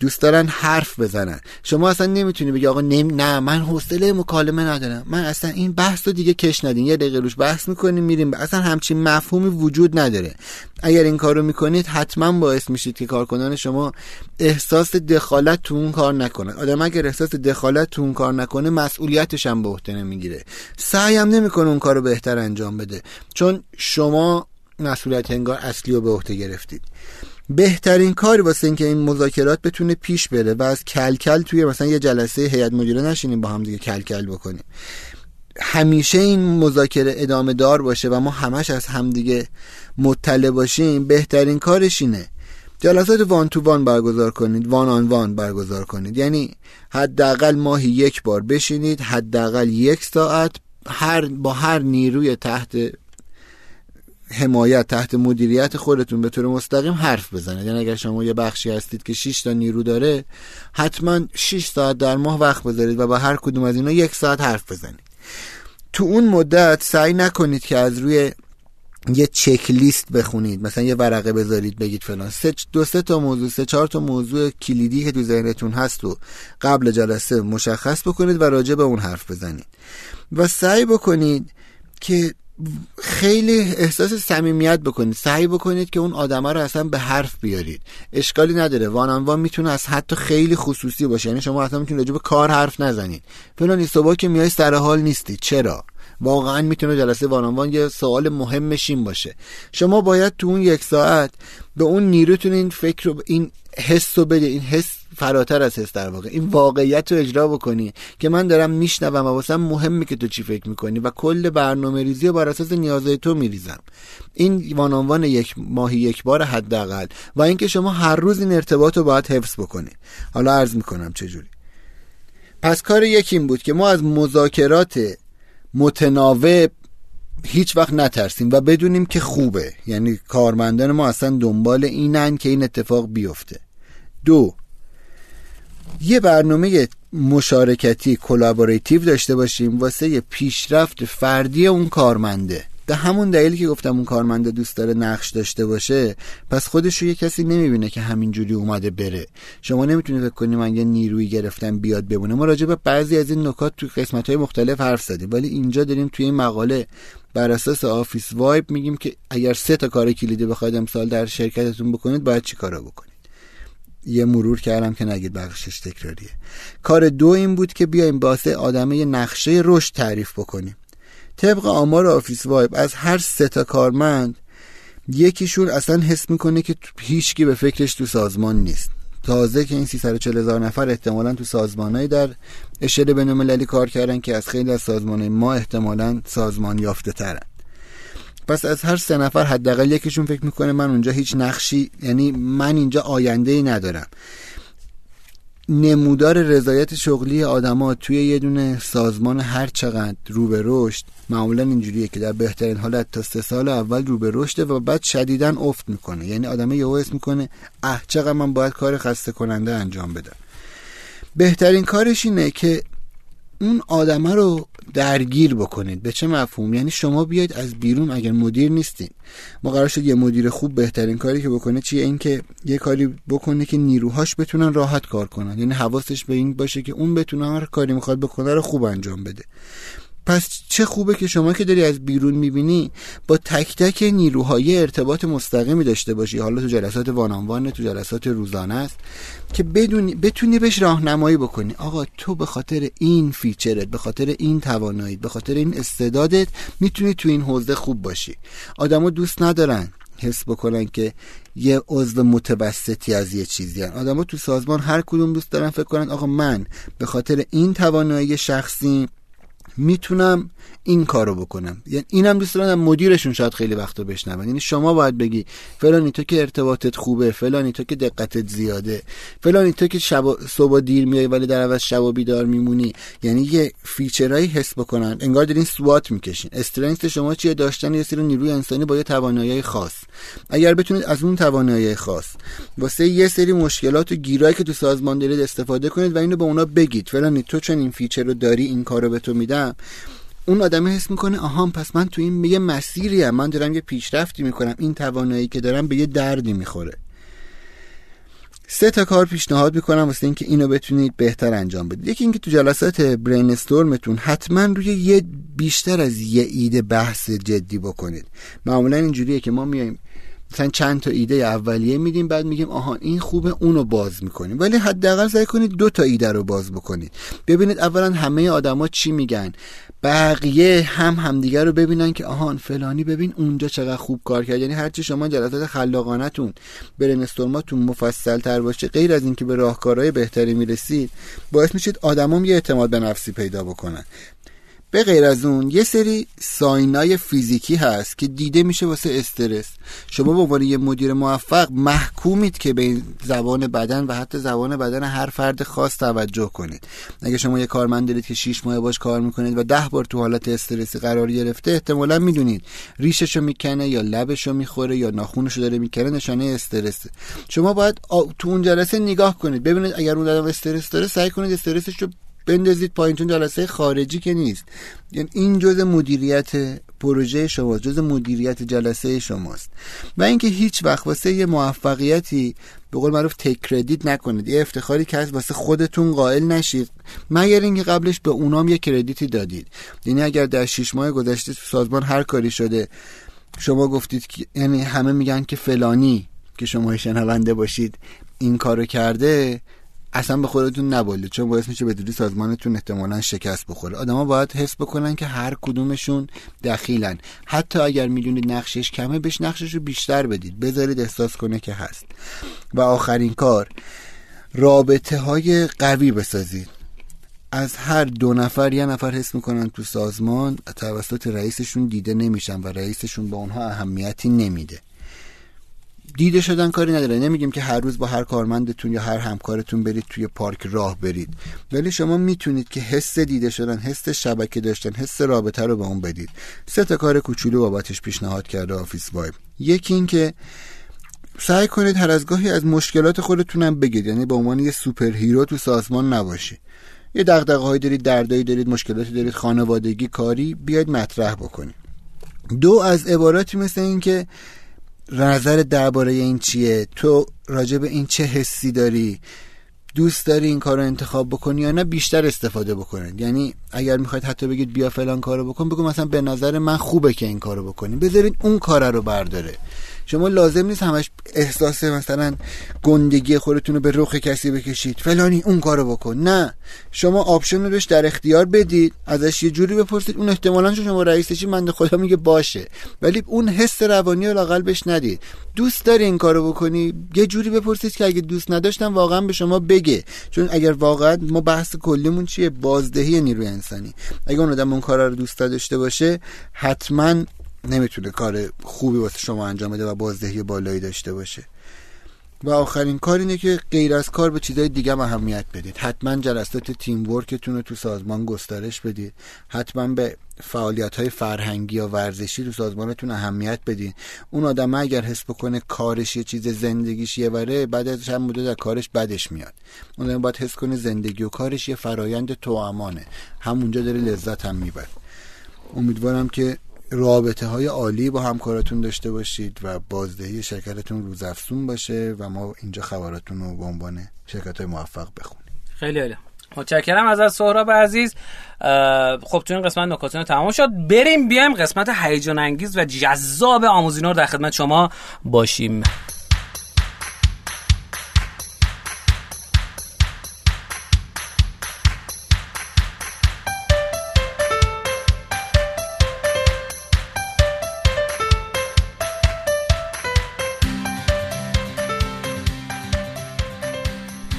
دوست دارن حرف بزنن. شما اصلا نمی‌تونی بگی آقا نمی... نه من حوصله مکالمه ندارم. من اصلا این بحث رو دیگه کش ندین. یه دقیقه روش بحث می‌کنیم میریم. اصلا همچین مفهومی وجود نداره. اگر این کارو می‌کنید حتما باعث میشید که کارکنان شما احساس دخالت تو اون کار نکنه آدم اگر احساس دخالت تو اون کار نکنه مسئولیتش هم به عهده نمی‌گیره. سعی هم نمی‌کنه اون کارو بهتر انجام بده. چون شما مسئولیت انگار اصلی رو به عهده گرفتید. بهترین کاری واسه اینکه این مذاکرات بتونه پیش بره و از کلکل توی مثلا یه جلسه هیئت مدیره نشینیم با هم دیگه کلکل بکنیم. همیشه این مذاکره ادامه دار باشه و ما همش از همدیگه مطلع باشیم بهترین کارش اینه. جلسات وان تو وان برگزار کنید وان آن وان برگزار کنید. یعنی حداقل ماهی یک بار بشینید حداقل یک ساعت هر با هر نیروی تحت حمایت تحت مدیریت خودتون به طور مستقیم حرف بزنید. یعنی اگر شما یه بخشی هستید که 6 تا نیرو داره حتما 6 ساعت در ماه وقت بذارید و با هر کدوم از اینا یک ساعت حرف بزنید. تو اون مدت سعی نکنید که از روی یه چک لیست بخونید. مثلا یه ورقه بذارید بگید فلان. سه دو سه تا موضوع سه چهار تا موضوع کلیدی که تو ذهنتون هست و قبل جلسه مشخص بکنید و راجع به اون حرف بزنید. و سعی بکنید که خیلی احساس صمیمیت بکنید سعی بکنید که اون آدمه رو اصلا به حرف بیارید. اشکالی نداره وان می‌تونه از حتی خیلی خصوصی باشه. یعنی شما اصلا می‌تونید به کار حرف نزنید. فلان صبح که میای سر حال نیستی. چرا؟ واقعا می‌تونه جلسه وان یه سوال مهمش این باشه. شما باید تو اون یک ساعت به اون نیروتون این فکر رو این حس رو بده این حس فراتر از حس در واقع. این واقعیت رو اجرا بکنی که من دارم میشنوم و واسه مهمه که تو چی فکر می‌کنی و کل برنامه ریزی رو بر اساس نیازهای تو میریزم. این وانانوان یک ماهی یک بار حداقل و اینکه شما هر روز این ارتباط رو باید حفظ بکنی. حالا عرض می‌کنم چجوری. پس کار یک این بود که ما از مذاکرات متناوب هیچ وقت نترسیم و بدونیم که خوبه. یعنی کارمندان ما اصلا دنبال اینن که این اتفاق بیفته. دو یه برنامه مشارکتی collaborative داشته باشیم واسه پیشرفت فردی اون کارمنده. به همون دلیلی که گفتم اون کارمنده دوست داره نقش داشته باشه پس خودش رو یه کسی نمی‌بینه که همینجوری اومده بره. شما نمی‌تونید فکر کنی من یه نیروی گرفتم بیاد بمونه. ما راجع به بعضی از این نکات تو قسمت های مختلف حرف زدیم ولی اینجا داریم توی این مقاله بر اساس Officevibe میگیم که اگر سه تا کار کلیدی بخواید امسال در شرکتتون بکنید باید چی کارا بکنید؟ یه مرور کردم که نگید بخشیش تکراریه. کار دو این بود که بیایم واسه آدمه نقشه رشد تعریف بکنیم. طبق آمار Officevibe از هر سه تا کارمند یکیشون اصلا حس می‌کنه که هیچکی به فکرش تو سازمان نیست. تازه که این 340 هزار نفر احتمالا تو سازمانهایی در اشل بین کار کردن که از خیلی از سازمان ما احتمالا سازمان یافته ترن پس از هر سه نفر حداقل یکیشون فکر می‌کنه من اونجا هیچ نقشی یعنی من اینجا آینده ای ندارم. نمودار رضایت شغلی آدما توی یه دونه سازمان هر چقدر رو به رشد معمولا اینجوریه که در بهترین حالت تا سه سال اول رو به رشده و بعد شدیدا افت می‌کنه. یعنی آدم یهو اسم می‌کنه اه چقدر من باید کار خسته کننده انجام بدم. بهترین کارش اینه که اون آدمه رو درگیر بکنید. به چه مفهوم؟ یعنی شما بیاید از بیرون اگر مدیر نیستین. ما قرار شد یه مدیر خوب بهترین کاری که بکنه چیه؟ این که یه کاری بکنه که نیروهاش بتونن راحت کار کنن. یعنی حواسش به این باشه که اون بتونه هر کاری می‌خواد بکنه رو خوب انجام بده. پس چه خوبه که شما که داری از بیرون می‌بینی با تک تک نیروهای ارتباط مستقیمی داشته باشی. حالا تو جلسات وانانوانه تو جلسات روزانه است که بدونی بتونی بهش راهنمایی بکنی. آقا تو به خاطر این فیچرت به خاطر این تواناییت به خاطر این استعدادت می‌تونی تو این حوزه خوب باشی. آدما دوست ندارن حس بکنن که یه عضو متوسطی از یه چیزی هن. آدما تو سازمان هر کدوم دوست دارن فکر کنن آقا من به خاطر این توانایی شخصی می‌تونم این کارو بکنم. یعنی اینم دوست دارم مدیرشون شاید خیلی وقت رو بشنون. یعنی شما باید بگی فلانی تو که ارتباطت خوبه فلانی تو که دقتت زیاده فلانی تو که شب صبح دیر میای ولی در عوض شب بیدار میمونی. یعنی یه فیچرایی حس بکنن. انگار دارین سوات می‌کشین. استرنگت شما چیه؟ داشتن یه سری نیروی انسانی با یه توانایی خاص. اگر بتونید از اون توانایی خاص واسه یه سری مشکلات و گیرایی که تو سازمان دارید استفاده کنید و اینو به اونا بگید. فلانی تو چون این feature رو داری این کارو به تو میدم اون آدم حس می‌کنه آها پس من تو این یه مسیری هم. من دارم یه پیشرفتی می‌کنم. این توانایی که دارم به یه دردی می‌خوره. سه تا کار پیشنهاد می‌کنم واسه اینکه اینو بتونید بهتر انجام بدید. یکی اینکه تو جلسات brainstorm تون حتما روی یه بیشتر از یه ایده بحث جدی بکنید. معمولا اینجوریه که ما میایم مثلا چند تا ایده اولیه میدیم بعد میگیم آها این خوبه اونو باز می‌کنیم. ولی حداقل سعی کنید دو تا ایده رو باز بکنید. ببینید اولا همه آدما چی میگن. بقیه هم همدیگه رو ببینن که آهان فلانی ببین اونجا چقدر خوب کار کرد. یعنی هرچی شما جلسات خلاقانتون برین استورماتون مفصل تر باشه غیر از اینکه به راهکارهای بهتری می‌رسید باعث میشید آدمام یه اعتماد به نفسی پیدا بکنن. به غیر از اون یه سری ساینای فیزیکی هست که دیده میشه واسه استرس. شما به عنوان یه مدیر موفق محکومید که به زبان بدن و حتی زبان بدن هر فرد خاص توجه کنید. اگه شما یه کارمند دارید که 6 ماه باش کار می‌کنید و ده بار تو حالت استرسی قرار گرفته احتمالا می‌دونید ریششو می‌کنه یا لبشو می‌خوره یا ناخونشو داره می‌کنه نشانه استرسه شما باید تو اون جلسه نگاه کنید. ببینید اگر اون آدم استرس داره سعی کنید استرسش رو بندازید پایین چون جلسه خارجی که نیست. یعنی این جزء مدیریت پروژه شماست جزء مدیریت جلسه شماست. و اینکه هیچ وقت واسه یه موفقیتی به قول معروف تک کردیت نکنید. یه افتخاری که از واسه خودتون قائل نشید. مگر اینکه قبلش به اونام یه کردیتی دادید. یعنی اگر در شیش ماه گذشته سازمان هر کاری شده شما گفتید که یعنی همه میگن که فلانی که شما شنونده باشید این کارو کرده اصلا به خودتون نبالید چون باعث میشه بدونی سازمانتون احتمالا شکست بخوره. آدما باید حس بکنن که هر کدومشون دخیلن. حتی اگر می‌دونید نقشش کمه بهش نقشش رو بیشتر بدید. بذارید احساس کنه که هست. و آخرین کار رابطه های قوی بسازید. از هر دو نفر یه نفر حس می‌کنن تو سازمان توسط رئیسشون دیده نمیشن و رئیسشون با اونها اهمیتی نمیده. دیده شدن کاری نداره. نمیگیم که هر روز با هر کارمندتون یا هر همکارتون برید توی پارک راه برید. ولی شما می‌تونید که حس دیده شدن حس شبکه داشتن حس رابطه رو به اون بدید. سه تا کار کوچولو بابتش پیشنهاد کرده Officevibe یکی این که سعی کنید هر از گاهی از مشکلات خودتونم بگید. یعنی به عنوان یه superhero تو سازمان نباشی. یه دغدغه دارید دردایی دارید مشکلاتی دارید خانوادگی کاری بیاید مطرح بکنید. دو از عباراتی مثل این که نظر درباره این چیه؟ تو راجع به این چه حسی داری؟ دوست داری این کار رو انتخاب بکنی یا نه؟ بیشتر استفاده بکنید یعنی اگر می‌خواید حتی بگید بیا فلان کارو بکن بگو مثلا به نظر من خوبه که این کارو بکنی. بذارید اون کار رو برداره. شما لازم نیست همش احساس مثلا گندگی خودتون رو به رخ کسی بکشید. فلانی اون کارو بکن. نه. شما option رو بهش در اختیار بدید ازش یه جوری بپرسید. اون احتمالا شما رئیسشی من خدا میگه باشه. ولی اون حس روانی رو لاقل بهش ندید. دوست داری این کارو بکنی؟ یه جوری بپرسید که اگه دوست نداشتم واقعا به شما بگه. چون اگر واقعا ما بحث کلیمون چیه؟ بازدهی نیروی انسانی. اگه اون آدم اون کارا رو دوست داشته باشه حتما نمی‌تونه کار خوبی واسه شما انجام بده و بازدهی بالایی داشته باشه. و آخرین کار اینه که غیر از کار به چیزای دیگه هم اهمیت بدید. حتما جلسات تیم ورکتون رو تو سازمان گسترش بدید. حتما به فعالیت های فرهنگی یا ورزشی تو سازمانتون اهمیت بدید. اون آدم اگر حس بکنه کارش یه چیز زندگیش یه وره بعد از چند مدت در کارش بدش میاد. اون آدم باید حس کنه زندگی و کارش یه فرایند تو امانه همونجا داره لذت هم می‌بره. امیدوارم که رابطه های عالی با همکاراتون داشته باشید و بازدهی شرکتتون روزافزون باشه و ما اینجا خبراتون رو به عنوان شرکت های موفق بخونیم. خیلی عالی. متشکرم از سهراب عزیز. خب تو این قسمت نکاتون تمام شد. بریم بیایم قسمت هیجان انگیز و جذاب آموزینور در خدمت شما باشیم.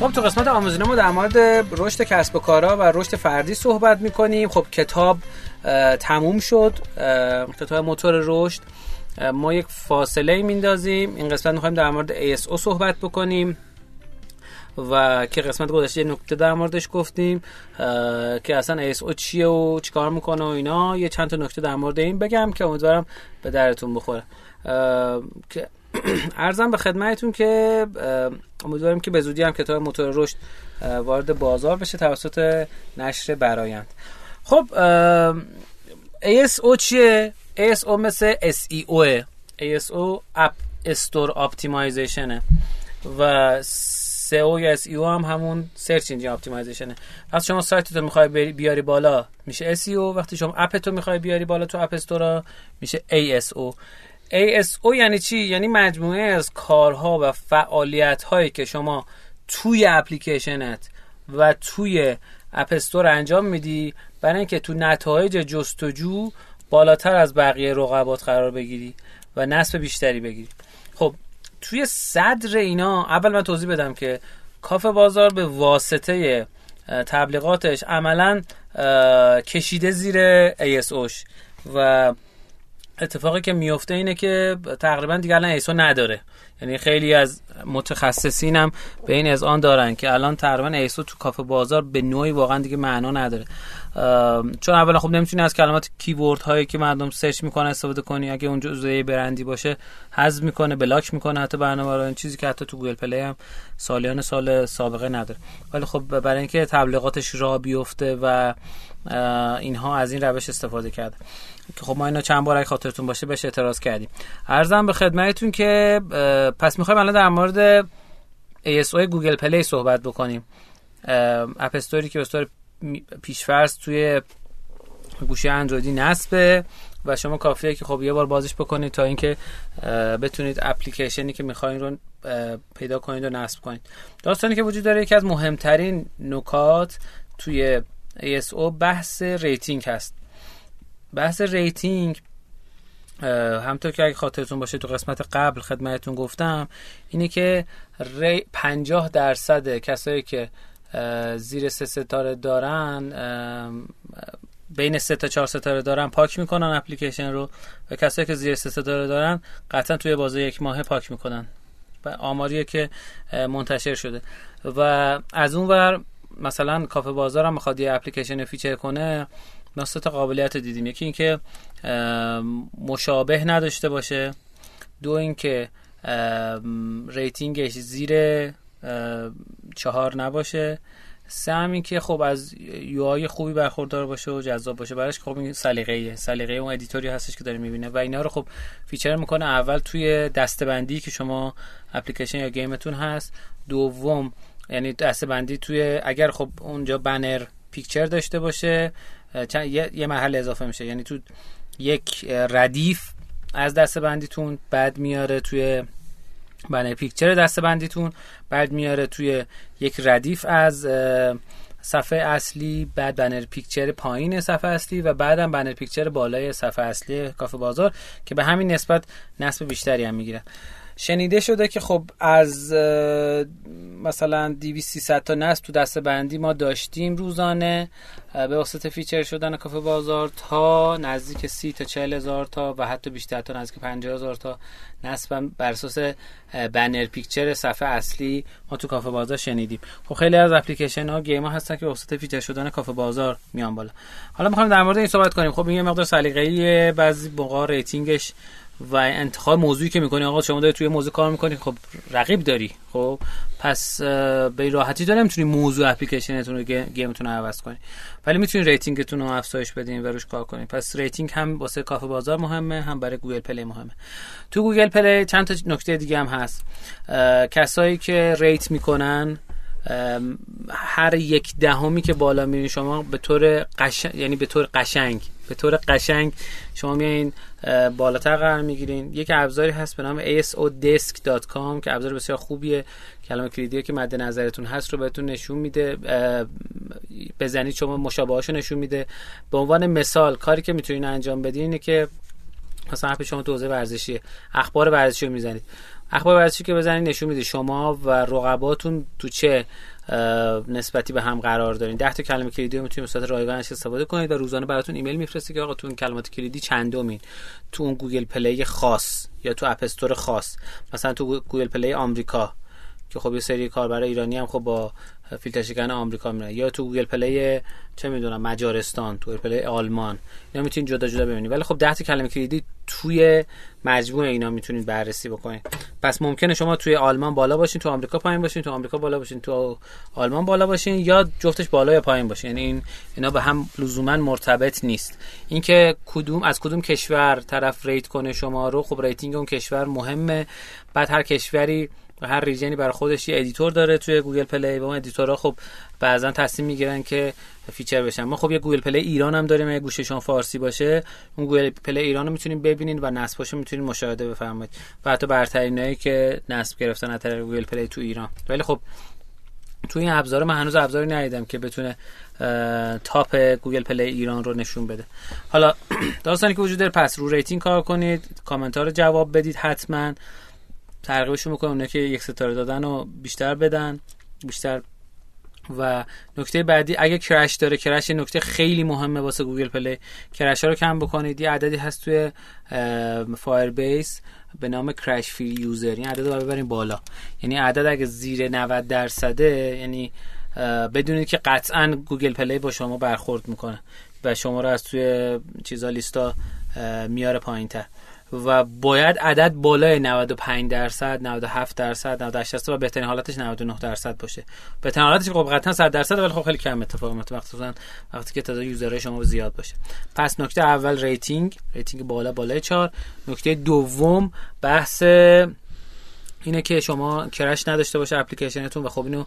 خب تو قسمت آموزینه ما در مورد رشد کسب و کارا و رشد فردی صحبت می‌کنیم. خب کتاب تموم شد. کتاب موتور رشد. ما یک فاصله میندازیم. این قسمت می‌خوایم در مورد ASO صحبت بکنیم و که قسمت گذشته نکته در موردش گفتیم که اصلا ASO چیه و چیکار می‌کنه و اینا. یه چند تا نکته در مورد این بگم که امیدوارم به درتون بخوره. که (clears throat) عرضم به خدمتتون که امیدواریم که به زودی هم کتاب موتور رشد وارد بازار بشه توسط نشر برایند. خب ASO چیه؟ ASO مثل SEO ASO App Store Optimization ه و SEO یا SEO هم همون Search Engine Optimization ه وقتی شما سایتتون می‌خوای بیاری بالا میشه SEO وقتی شما app تو می‌خوای بیاری بالا تو app store ا میشه ASO ASO یعنی چی؟ یعنی مجموعه از کارها و فعالیت هایی که شما توی اپلیکیشنت و توی اپ استور انجام میدی برای اینکه تو نتایج جستجو بالاتر از بقیه رقبات قرار بگیری و نصب بیشتری بگیری. خب توی صدر اینا اول من توضیح بدم که کافه بازار به واسطه تبلیغاتش عملا کشیده زیر ASO ش و اتفاقی که میفته اینه که تقریبا دیگه الان ASO نداره. یعنی خیلی از متخصصین هم به این اذعان دارن که الان تقریبا ASO تو کافه بازار به نوعی واقعا دیگه معنا نداره. چون اولا خب نمی‌تونی از کلمات keyword هایی که مردم search می‌کنه استفاده کنی. اگه اون جزء برندی باشه حذف می‌کنه block می‌کنه حتی برنامه رو این چیزی که حتی تو Google Play هم سالیان سال سابقه نداره. ولی خب برای اینکه تبلیغاتش راه بیفته و اینها از این روش استفاده کرده. که خب ما اینو چند بار اگه خاطرتون باشه بهش اعتراض کردیم. عرضم به خدمتتون که پس می‌خوایم الان در مورد ASO Google Play صحبت بکنیم. app store ی که store پیش‌فرض توی گوشی اندرویدی نصبه و شما کافیه که خب یه بار بازش بکنید تا اینکه بتونید اپلیکیشنی که می‌خواین رو پیدا کنید و نصب کنید. داستانی که وجود داره یکی از مهمترین نکات توی ASO بحث rating هست. بحث rating همونطور که اگه خاطرتون باشه تو قسمت قبل خدمتتون گفتم اینه که ری 50 درصد کسایی که زیر سه ستاره دارن بین سه تا چهار ستاره دارن پاک می‌کنن اپلیکیشن رو و کسایی که زیر سه ستاره دارن قطعا توی بازه یک ماه پاک می‌کنن و آماریه که منتشر شده. و از اون ور مثلا کافه بازار هم می‌خواد یه application feature کنه ما تا قابلیت دیدیم. یکی اینکه مشابه نداشته باشه. دو اینکه rating ش زیر چهار نباشه. سه هم که خب از UI های خوبی برخوردار باشه و جذاب باشه. براش خب این سلیقه‌ایه. سلیقه اون editor ی هستش که داره می‌بینه و اینا رو خب feature می‌کنه اول توی دستبندی که شما اپلیکیشن یا game تون هست. دوم یعنی دستبندی توی اگر خب اونجا banner picture داشته باشه یه،, یه محل اضافه میشه. یعنی تو یک ردیف از دسته بندیتون بعد میاره توی banner picture دسته بندیتون بعد میاره توی یک ردیف از صفحه اصلی بعد banner picture پایین صفحه اصلی و بعدم banner picture بالای صفحه اصلی کافه بازار که به همین نسبت نصب بیشتری هم می‌گیره. شنیده شده که خب از مثلا 200 300 تا نصب تو دسته بندی ما داشتیم روزانه به واسطه feature شدن کافه بازار تا نزدیک 30 تا 40 هزار تا و حتی بیشتر تا نزدیک 50 هزار تا نصب بر اساس banner picture صفحه اصلی ما تو کافه بازار شنیدیم. خب خیلی از اپلیکیشن ها game ها هستن که واسطه feature شدن کافه بازار میان بالا. حالا می‌خوایم در مورد این صحبت کنیم. خب این یه مقدار سلیقه‌ای بعضی موقع rating ش و انتخاب موضوعی که می‌کنی آقا شما داری توی موضوع کار می‌کنی خب رقیب داری. خب پس به راحتی تو نمی‌تونی موضوع اپلیکیشنتون رو game تون رو عوض کنی. ولی می‌تونی rating تون رو افزایش بدین و روش کار کنی پس rating هم واسه کافه بازار مهمه هم برای Google Play مهمه. تو Google Play چند تا نکته دیگه هم هست. کسایی که rate می‌کنن هر یک دهمی که بالا میرین شما به طور قشنگ یعنی به طور قشنگ به طور قشنگ شما میایین بالاتر قرار می‌گیرین. یک ابزاری هست به نام asodesk.com که ابزار بسیار خوبیه. کلمه کلیدی که مد نظرتون هست رو بهتون نشون میده. بزنید شما مشابهاشو نشون میده. به عنوان مثال کاری که می‌تونین انجام بدین اینه که مثلا شما تو ورزشی اخبار ورزشی رو می‌زنید. اخبار ورزشی که بزنید نشون میده شما و رقباتون تو چه نسبتی به هم قرار دارین. 10 تا کلمه کلیدی رو می‌تونید به صورت رایگانش استفاده کنید و روزانه براتون ایمیل میفرسته که آقا تو این کلمات کلیدی چندمین؟ تو اون Google Play خاص یا تو App Store خاص؟ مثلا تو Google Play آمریکا که خب یه سری کاربر ایرانی هم خب با فیلتر شکن آمریکا میرن. یا تو Google Play چه می‌دونم مجارستان تو Google Play آلمان. اینا می‌تونید جدا جدا ببینید. ولی خب 10 تا کلمه کلیدی توی مجموعه اینا می‌تونید بررسی بکنید. پس ممکنه شما توی آلمان بالا باشین تو آمریکا پایین باشین تو آمریکا بالا باشین تو آلمان بالا باشین یا جفتش بالا یا پایین باشین. یعنی این اینا به هم لزوما مرتبط نیست. اینکه کدوم از کدوم کشور طرف rate کنه شما رو خب rating اون کشور مهمه. بعد هر کشوری و هر region ی برای خودش یه editor داره توی Google Play و اون editor ها خب بعضا تصمیم می‌گیرن که feature بشن. ما خب یه Google Play ایران هم داریم اگه گوشیشون فارسی باشه اون Google Play ایران رو می‌تونید ببینید و نصبش می‌تونید مشاهده بفرمایید. و حتی برترینایی که نصب گرفتن از طریق Google Play تو ایران. ولی خب توی این ابزار من هنوز ابزاری ندیدم که بتونه top Google Play ایران رو نشون بده. حالا (clears throat) داستانی که وجود داره پس رو rating کار کنید کامنت رو جواب بدید حتما. ترغیبشون می‌کنم اونه که یک ستاره دادن و بیشتر بدن بیشتر. و نکته بعدی اگه crash داره crash نکته خیلی مهمه واسه Google Play. crash ها رو کم بکنید. یه عددی هست توی Firebase به نام crash free user. این عدد رو ببریم بالا. یعنی عدد اگه زیر 90 درصده یعنی بدونید که قطعا Google Play با شما برخورد می‌کنه و شما رو از توی چیزا لیستا میاره پایین تر و باید عدد بالای 95 درصد 97 درصد 98 درصد و بهترین حالتش 99 درصد باشه. بهترین حالتش خب قطعا 100 درصد ولی خب خیلی کم اتفاق میفته وقتی وقتی که تعداد user های شما زیاد باشه. پس نکته اول rating. rating بالا بالای 4 نکته دوم بحث اینه که شما crash نداشته باشه اپلیکیشنتون و خب اینو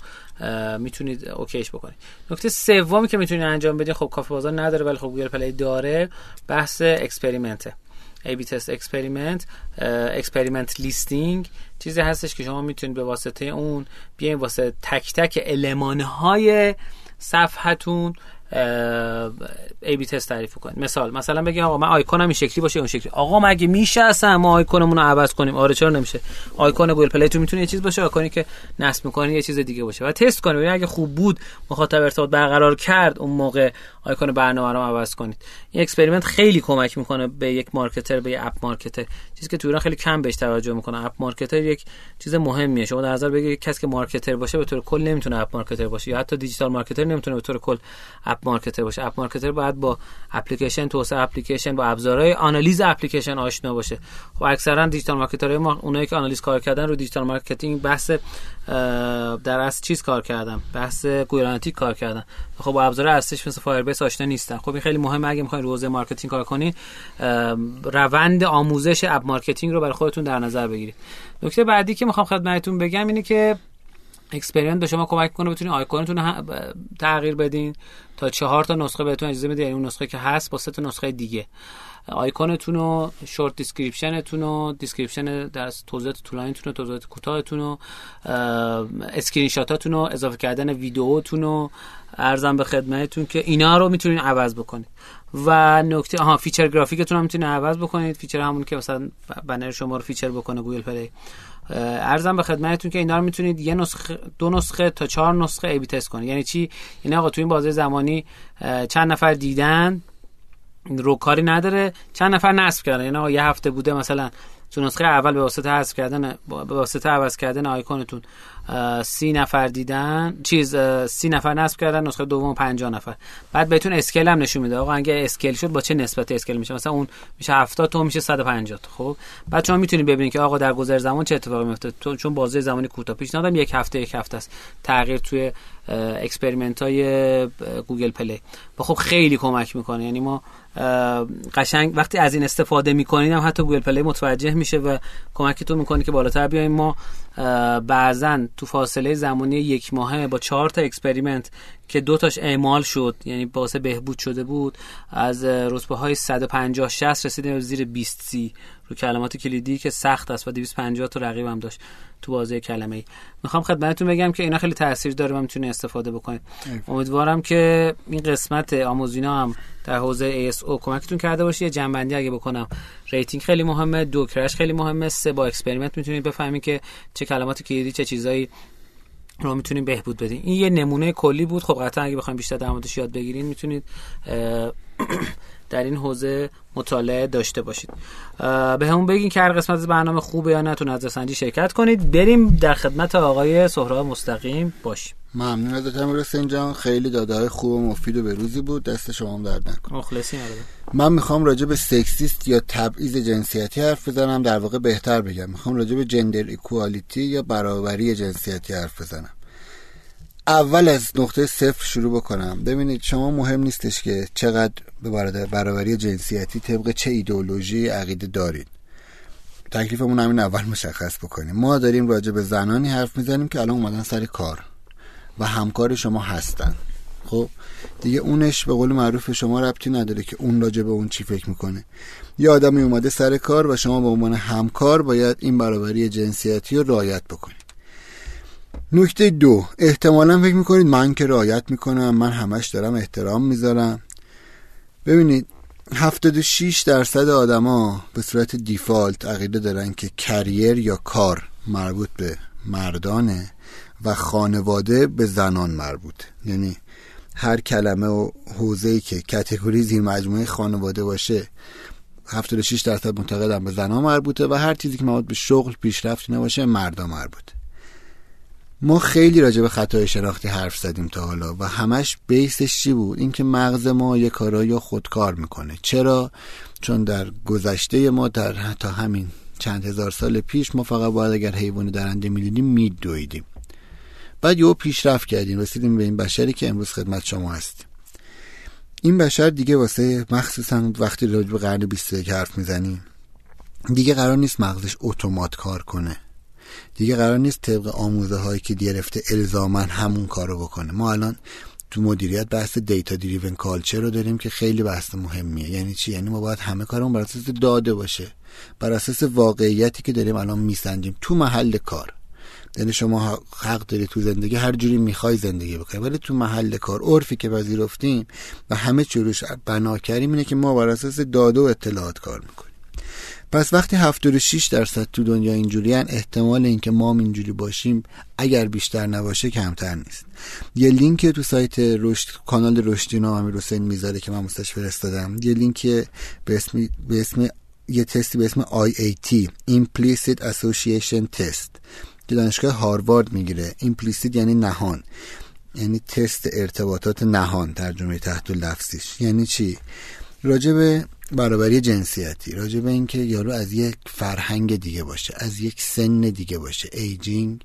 می‌تونید OK ش بکنید. نکته سومی که می‌تونید انجام بدید خب کافه بازار نداره ولی خب Google Play داره بحث experiment ه. A/B test experiment experiment listing چیزی هستش که شما می‌تونید به واسطه اون بیاین واسه تک تک المانهای صفحتون A/B test تعریف کنید. مثال مثلا بگیم آقا من آیکونم این شکلی باشه اون شکلی. آقا مگه میشه اصلا ما آیکونمون رو عوض کنیم؟ آره چرا نمیشه؟ آیکون Google Play تو می‌تونه یه چیز باشه آیکونی که نصب می‌کنی یه چیز دیگه باشه. و تست کنید اگه خوب بود مخاطب ارتباط برقرار کرد اون موقع آیکون برنامه رو عوض کنید. این experiment خیلی کمک می‌کنه به یک marketer به یک app marketer. چیزی که تو ایران خیلی کم بهش توجه می‌کنه. app marketer یک چیز مهمیه. شما در نظر بگیرید کسی که marketer باشه به طور کل نمی‌تونه app marketer باشه یا حتی digital marketer نمی‌تونه به طور کل app marketer باشه. app marketer باید با اپلیکیشن توسعه اپلیکیشن با ابزارهای آنالیز اپلیکیشن آشنا باشه. خب اکثرا digital marketer های ما اونایی که آنالیز کار کردن رو digital marketing بحث در از چیز کار کردم بحث گوگل کار کردن. خب با ابزار اصلیش مثل Firebase آشنا نیستن. خب این خیلی مهمه. اگه می‌خواین رو app marketing کار کنین روند آموزش app marketing رو برای خودتون در نظر بگیرید. نکته بعدی که می‌خوام خدمتتون بگم اینه که experiment به شما کمک کنه بتونید آیکونتون تغییر بدین تا چهار تا نسخه بهتون اجازه میده یعنی اون نسخه که هست با سه تا نسخه دیگه. آیکونتون و short description تون و description در توضیحات طولانیتون و توضیحات کوتاهتون و اسکرین شاتاتون و اضافه کردن ویدیوتون و عرضم به خدمتتون که اینا رو می‌تونید عوض بکنید. و نکته آها feature graphic تون هم می‌تونید عوض بکنید. feature همون که مثلا بنر شما رو feature بکنه Google Play. عرضم به خدمتتون که اینا رو می‌تونید یه نسخه دو نسخه تا چهار نسخه A/B test کنید. یعنی چی؟ یعنی آقا تو این بازه زمانی چند نفر دیدن؟ رو کاری نداره. چند نفر نصب کردن؟ یعنی یه هفته بوده مثلا تو نسخه اول به واسطه حذف کردن به واسطه عوض کردن آیکونتون. سی نفر دیدن چیز سی نفر نصب کردن نسخه دوم 50 نفر. بعد بهتون scale هم نشون میده. آقا اگه scale شد با چه نسبت scale میشه؟ مثلا اون میشه 70 تا میشه 150 تا. خب؟ بعد شما می‌تونید ببینید که آقا در گذر زمان چه اتفاقی میفته چون بازه زمانی کوتاه پیشنهادم یک هفته یک هفته است. تغییر توی experiment های گوگل پلی. و خب خیلی کمک می‌کنه. یعنی ما قشنگ وقتی از این استفاده می‌کنید هم حتی گوگل پلی متوجه میشه و کمکتون می‌کنه که بالاتر بیایم. ما بعضا تو فاصله زمانی یک ماهه با چهار تا experiment که دو تاش اعمال شد یعنی باعث بهبود شده بود از رتبه های 150 60 رسیدیم به زیر 20 سی رو کلمات کلیدی که سخت است و 250 تا رقیب هم داشت تو بازی کلمه ای می‌خوام خدمتتون بگم که اینا خیلی تاثیر داره و می‌تونه استفاده بکنید. امیدوارم که این قسمت آموزینا هم در حوزه ASO کمکتون کرده باشه یه جنبندی اگه بکنم. rating خیلی مهمه. دو crash خیلی مهمه. سه با experiment می‌تونید بفهمید که چه کلمات کلیدی چه چیزایی رو می‌تونیم بهبود بدیم. این یه نمونه کلی بود. خب قطعا اگه بخوایم بیشتر در موردش یاد بگیرین می‌تونید (clears throat) در این حوزه مطالعه داشته باشید. بهمون بگین که هر قسمت از برنامه خوبه یا نه تو نظرسنجی شرکت کنید. بریم در خدمت آقای سهراب مستقیم باشیم. ممنون ازت امیر جان خیلی داده های خوب و مفید و بروزی بود. دست شما هم درد نکن مخلصی من می‌خوام راجع به سکسیست یا تبعیض جنسیتی حرف بزنم. در واقع بهتر بگم. می‌خوام راجع به جندر ایکوالیتی یا برابری جنسیتی حرف بزنم. اول از نقطه صفر شروع بکنم. ببینید شما مهم نیستش که چقدر به برابری جنسیتی طبق چه ایدئولوژی عقیده دارید. تکلیفمون همین اول مشخص بکنیم. ما داریم راجع به زنانی حرف می‌زنیم که الان اومدن سر کار و همکار شما هستن. خب؟ دیگه اونش به قول معروف شما ربطی نداره که اون راجع به اون چی فکر می‌کنه. یه آدمی اومده سر کار و شما به عنوان همکار باید این برابری جنسیتی رو رعایت بکنید. نکته دو. احتمالا فکر می‌کنید من که رعایت می‌کنم من همش دارم احترام می‌ذارم. ببینید 76 درصد آدما به صورت دیفالت عقیده دارن که کریر یا کار مربوط به مردانه و خانواده به زنان مربوط یعنی هر کلمه و حوزه‌ای که کتگوری زیر مجموعه خانواده باشه 76 درصد معتقدن به زنان مربوطه و هر چیزی که مربوط به شغل پیشرفت نباشه مردا مربوطه. ما خیلی راجع به خطای شناختی حرف زدیم تا حالا و همش بیسش چی بود؟ اینکه مغز ما یه کارایی خودکار می‌کنه. چرا؟ چون در گذشته ما در تا همین چند هزار سال پیش ما فقط باید اگر حیوان درنده می‌دیدیم میدویدیم. بعد یهو پیشرفت کردیم. رسیدیم به این بشری که امروز خدمت شما هستیم. این بشر دیگه واسه مخصوصا وقتی راجع به قرن 21 حرف می‌زنیم دیگه قرار نیست مغزش اتومات کار کنه. دیگه قرار نیست طبق آموزه هایی که گرفته الزامن همون کارو بکنه. ما الان تو مدیریت بحث دیتا دریون کالچر رو داریم که خیلی بحث مهمیه. یعنی چی؟ یعنی ما باید همه کارمون بر اساس داده باشه. بر اساس واقعیتی که داریم الان میسنجیم تو محل کار. یعنی شما حق داری تو زندگی هر جوری می‌خوای زندگی بکنی ولی تو محل کار عرفی که پذیرفتیم و همه چروش بنا کردیم اینه که ما بر اساس داده و اطلاعات کار می‌کنیم. پس وقتی 76 درصد تو دنیا اینجوری هن احتمال اینکه ما اینجوری باشیم اگر بیشتر نباشه کمتر نیست. یه لینک تو سایت رشد کانال رشدینا امیر حسین می‌ذاره که من مستش فرستادم. یه لینک به اسم به اسم یه تستی به اسم IAT Implicit Association Test. که دانشگاه هاروارد می‌گیره. implicit یعنی نهان. یعنی تست ارتباطات نهان ترجمه تحت لفظیش. یعنی چی؟ راجع به برابری جنسیتی راجع به اینکه یارو از یک فرهنگ دیگه باشه از یک سن دیگه باشه aging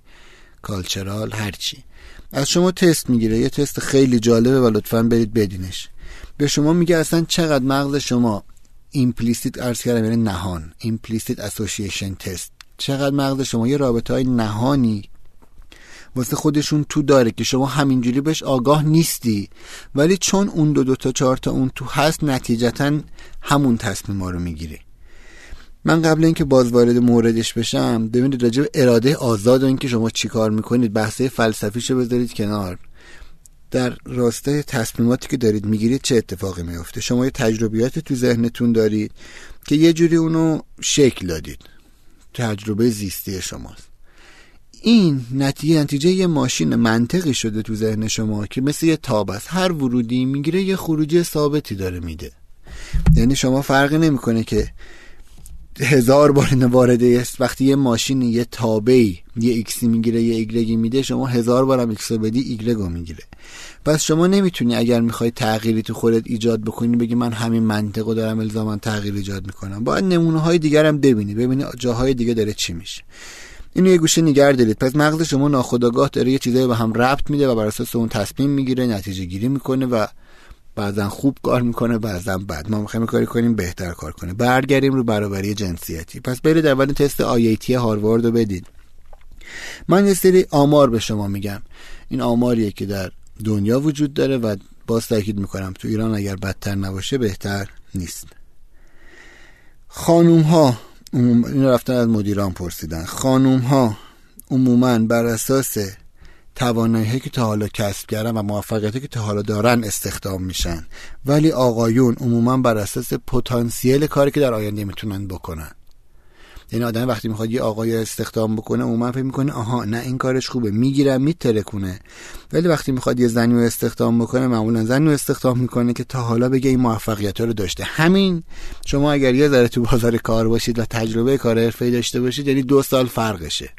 cultural هرچی. از شما تست می‌گیره یه تست خیلی جالبه و لطفا برید بدینش. به شما میگه اصلا چقدر مغز شما implicit عرض کردم یعنی نهان implicit association test چقدر مغز شما یه رابطه های نهانی واسه خودشون تو داره که شما همینجوری بهش آگاه نیستی. ولی چون اون دو دو تا چهار تا اون تو هست نتیجتا همون تصمیم رو می‌گیره. من قبل اینکه باز وارد موردش بشم ببینید راجع به اراده آزاد و اینکه شما چیکار می‌کنید بحثه فلسفیشو بذارید کنار. در راسته تصمیماتی که دارید می‌گیرید چه اتفاقی میفته شما یه تجربیات تو ذهنتون دارید که یه جوری اونو شکل دادید. تجربه زیستی شماست. این نتیجه نتیجه ماشین منطقی شده تو ذهن شما که مثل یه تابع است. هر ورودی می‌گیره یه خروجی ثابتی داره میده. یعنی شما فرقی نمی‌کنه که هزار بار اینو وارده است وقتی یه ماشین یه تابعه یه ایکسی می‌گیره یه ایگرگی میده شما هزار بارم ایکس بدی ایگرگو می‌گیره. پس شما نمی‌تونی اگر می‌خوای تغییری تو خودت ایجاد بکنی بگی من همین منطقو دارم الزاما تغییر ایجاد می‌کنم. باید نمونه های دیگر هم ببینی ببینی جاهای دیگه داره چی میشه. اینو یه گوشه نگر دارید. پس مغز شما ناخودآگاه داره یه چیزایی به هم ربط میده و بر اساس اون تصمیم می‌گیره نتیجه گیری می‌کنه و بعضا خوب کار می‌کنه بعضا بد. ما می‌خوایم کاری کنیم بهتر کار کنه. برگردیم رو برابری جنسیتی. پس برید اول تست آیتی هاروارد رو بدید. من یه سری آمار به شما میگم. این آماریه که در دنیا وجود داره و باز تاکید می‌کنم تو ایران اگر بدتر نباشه بهتر نیست. خانوم ها این رفتن از مدیران پرسیدن. خانوم ها عموما بر اساس توانایی که تا حالا کسب کردن و موفقیتی که تا حالا دارن استخدام میشن. ولی آقایون عموما بر اساس پتانسیل کاری که در آینده می‌تونن بکنن. یعنی آدم وقتی می‌خواد یه آقای استخدام بکنه عموما فکر می‌کنه آها نه این کارش خوبه. می‌گیرم میترکونه. ولی وقتی می‌خواد یه زنی رو استخدام بکنه معمولا زنی رو استخدام می‌کنه که تا حالا بگه این موفقیت رو داشته. همین شما اگر یه ذره تو بازار کار باشید و تجربه کار حرفه‌ای داشته باشید یعنی دو سال فرقشه.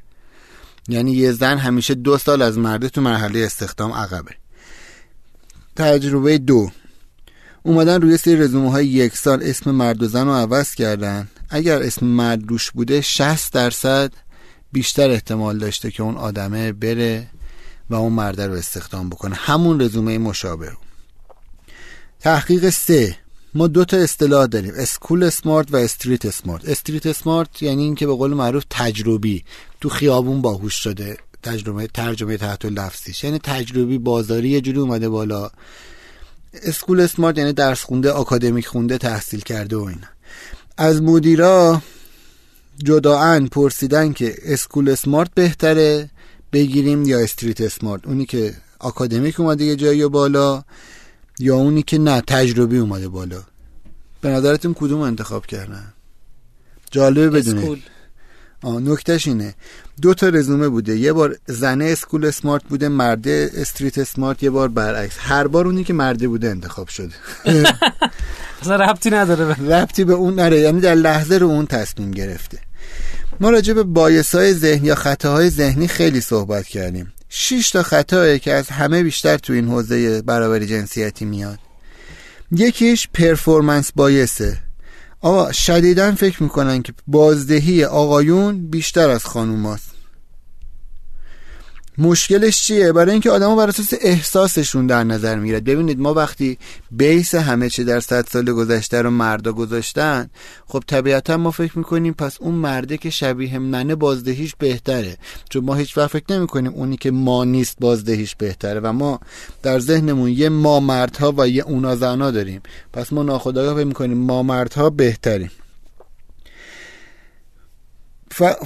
یعنی یه زن همیشه دو سال از مرده تو مرحله استخدام عقبه. تجربه دو. اومدن روی سری رزومه های یک سال اسم مرد و زن رو عوض کردن. اگر اسم مرد روش بوده 60 درصد بیشتر احتمال داشته که اون آدمه بره و اون مرده رو استخدام بکنه. همون رزومه مشابه تحقیق سه. ما دو تا اصطلاح داریم. school smart و street smart. street smart یعنی اینکه به قول معروف تجربی. تو خیابون باهوش شده. تجربه ترجمه تحت لفظیش یعنی تجربی بازاری یه جوری اومده بالا. school smart یعنی درس خونده آکادمیک خونده تحصیل کرده و اینا. از مدیرا جدا جدا پرسیدن که school smart بهتره بگیریم یا street smart؟ اونی که آکادمیک اومده یه جایی بالا یا اونی که نه تجربی اومده بالا؟ به نظرتون کدوم انتخاب کردن؟ جالبه بدونید. نکتهش اینه. دو تا رزومه بوده. یه بار زنه school smart بوده مرده street smart یه بار برعکس. هر بار اونی که مرده بوده انتخاب شده. (laughs) اصلا ربطی نداره ربطی به اون نره یعنی در لحظه رو اون تصمیم گرفته. ما راجع به بایس های ذهنی یا خطاهای ذهنی خیلی صحبت کردیم. شش تا خطایی که از همه بیشتر تو این حوزه برابری جنسیتی میاد. یکیش پرفورمنس بایسه. آقا شدیدا فکر می‌کنن که بازدهی آقایون بیشتر از خانوماست. مشکلش چیه؟ برای اینکه آدما بر اساس احساسشون در نظر می‌گیرد ببینید ما وقتی بیس همه چی در صد سال گذشته رو مردا گذاشتن خب طبیعتا ما فکر می‌کنیم پس اون مرده که شبیه منه بازدهیش بهتره. چون ما هیچ وقت فکر نمی‌کنیم اونی که ما نیست بازدهیش بهتره و ما در ذهنمون یه ما مردها و یه اونا زنا داریم. پس ما ناخداگاه فکر می‌کنیم ما مردها بهتریم.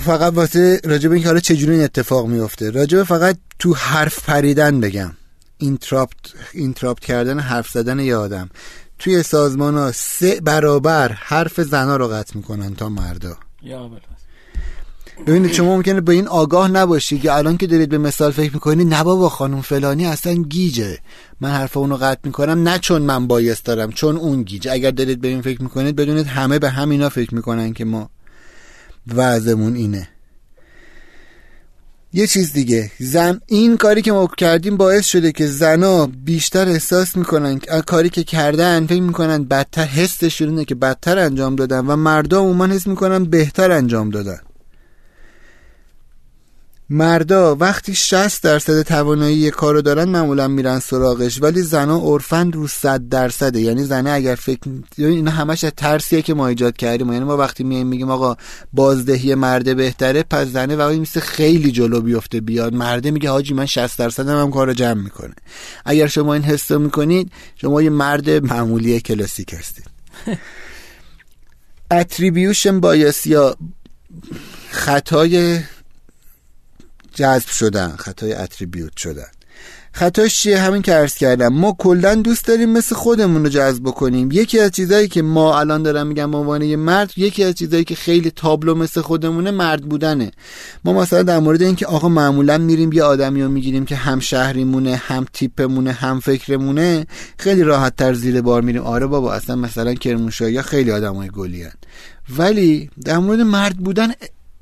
فقط واسه راجب این که حالا چجوری این اتفاق میفته. راجب فقط تو حرف پریدن بگم. interrupt interrupt کردن حرف زدن یه آدم. توی سازمان ها سه برابر حرف زنا رو قطع می‌کنن تا مردا. ببینید شما ممکنه به این آگاه نباشید که الان که دارید به مثال فکر می‌کنید نه بابا خانم فلانی اصلا گیجه. من حرف اونو قطع می‌کنم نه چون من bias دارم چون اون گیجه. اگر دارید به این فکر می‌کنید بدونید همه به همینا فکر می‌کنن که ما وضعمون اینه. یه چیز دیگه زن این کاری که ما کردیم باعث شده که زنا بیشتر احساس می‌کنن کاری که کردن فکر می‌کنن بدتر حسشون اینه که بدتر انجام دادن و مردا عموما حس می‌کنن بهتر انجام دادن. مردا وقتی 60 درصد توانایی یه کارو دارن معمولا میرن سراغش ولی زنا عرفن رو 100 درصده. یعنی زنه اگر فکر یعنی اینا همش ترسیه که ما ایجاد کردیم. یعنی ما وقتی میایم میگیم آقا بازدهی مرده بهتره پس زنه وقتی میسه خیلی جلو بیفته بیاد مرده میگه حاجی من 60 درصد هم, هم کارو جمع می‌کنه. اگر شما این حس می‌کنید شما یه مرد معمولی کلاسیک هستید. (laughs) اتریبیوشن بایس یا خطای جذب شدن خطای اتریبیوت شدن. خطاش چیه؟ همین که عرض کردم. ما کلا دوست داریم مثل خودمون رو جذب کنیم یکی از چیزایی که ما الان دارم میگم عنوان یه مرد یکی از چیزایی که خیلی تابلو مثل خودمونه مرد بودنه. ما مثلا در مورد اینکه آقا معمولا میریم یه آدمی رو می‌گیریم که هم شهریمونه هم تیپمونه هم فکرمونه خیلی راحت تر زیر بار میریم. آره بابا اصلا مثلا کرمانشاهی خیلی آدمای گلی ولی در مورد مرد بودن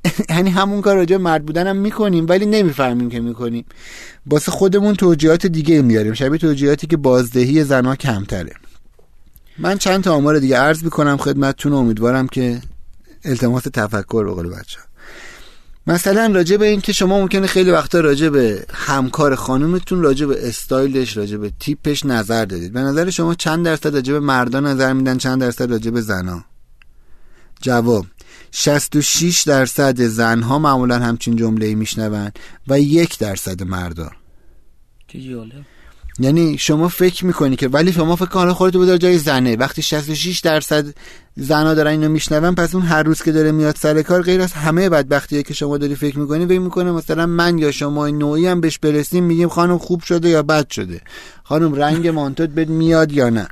(laughs) یعنی همون کار راجع مرد بودن می‌کنیم ولی نمی‌فهمیم که می‌کنیم. واسه خودمون توجیهات دیگه میاریم شبیه توجیهاتی که بازدهی زنها کمتره. من چند تا آمار دیگه عرض می‌کنم خدمتتون امیدوارم که التماس تفکر به قول بچه مثلا راجع به این که شما ممکنه خیلی وقتا راجع به همکار خانومتون راجع به استایلش راجع به تیپش نظر دادید. به نظر شما چند درصد راجع به مردا نظر میدن چند درصد راجع به زنا؟ جواب 66 درصد زنها معمولا همچین جمله میشنون و یک درصد مردا. یعنی شما فکر می‌کنی که ولی شما فکر کنید خودتو بذار جای زنه. وقتی 66 درصد زنا دارن اینو میشنون پس اون هر روز که داره میاد سر کار غیر از همه بدبختیه که شما داری فکر می‌کنی فکر می‌کنه مثلا من یا شما نوعی هم بهش برسیم میگیم خانم خوب شده یا بد شده. خانم رنگ مانتوت بد میاد یا نه.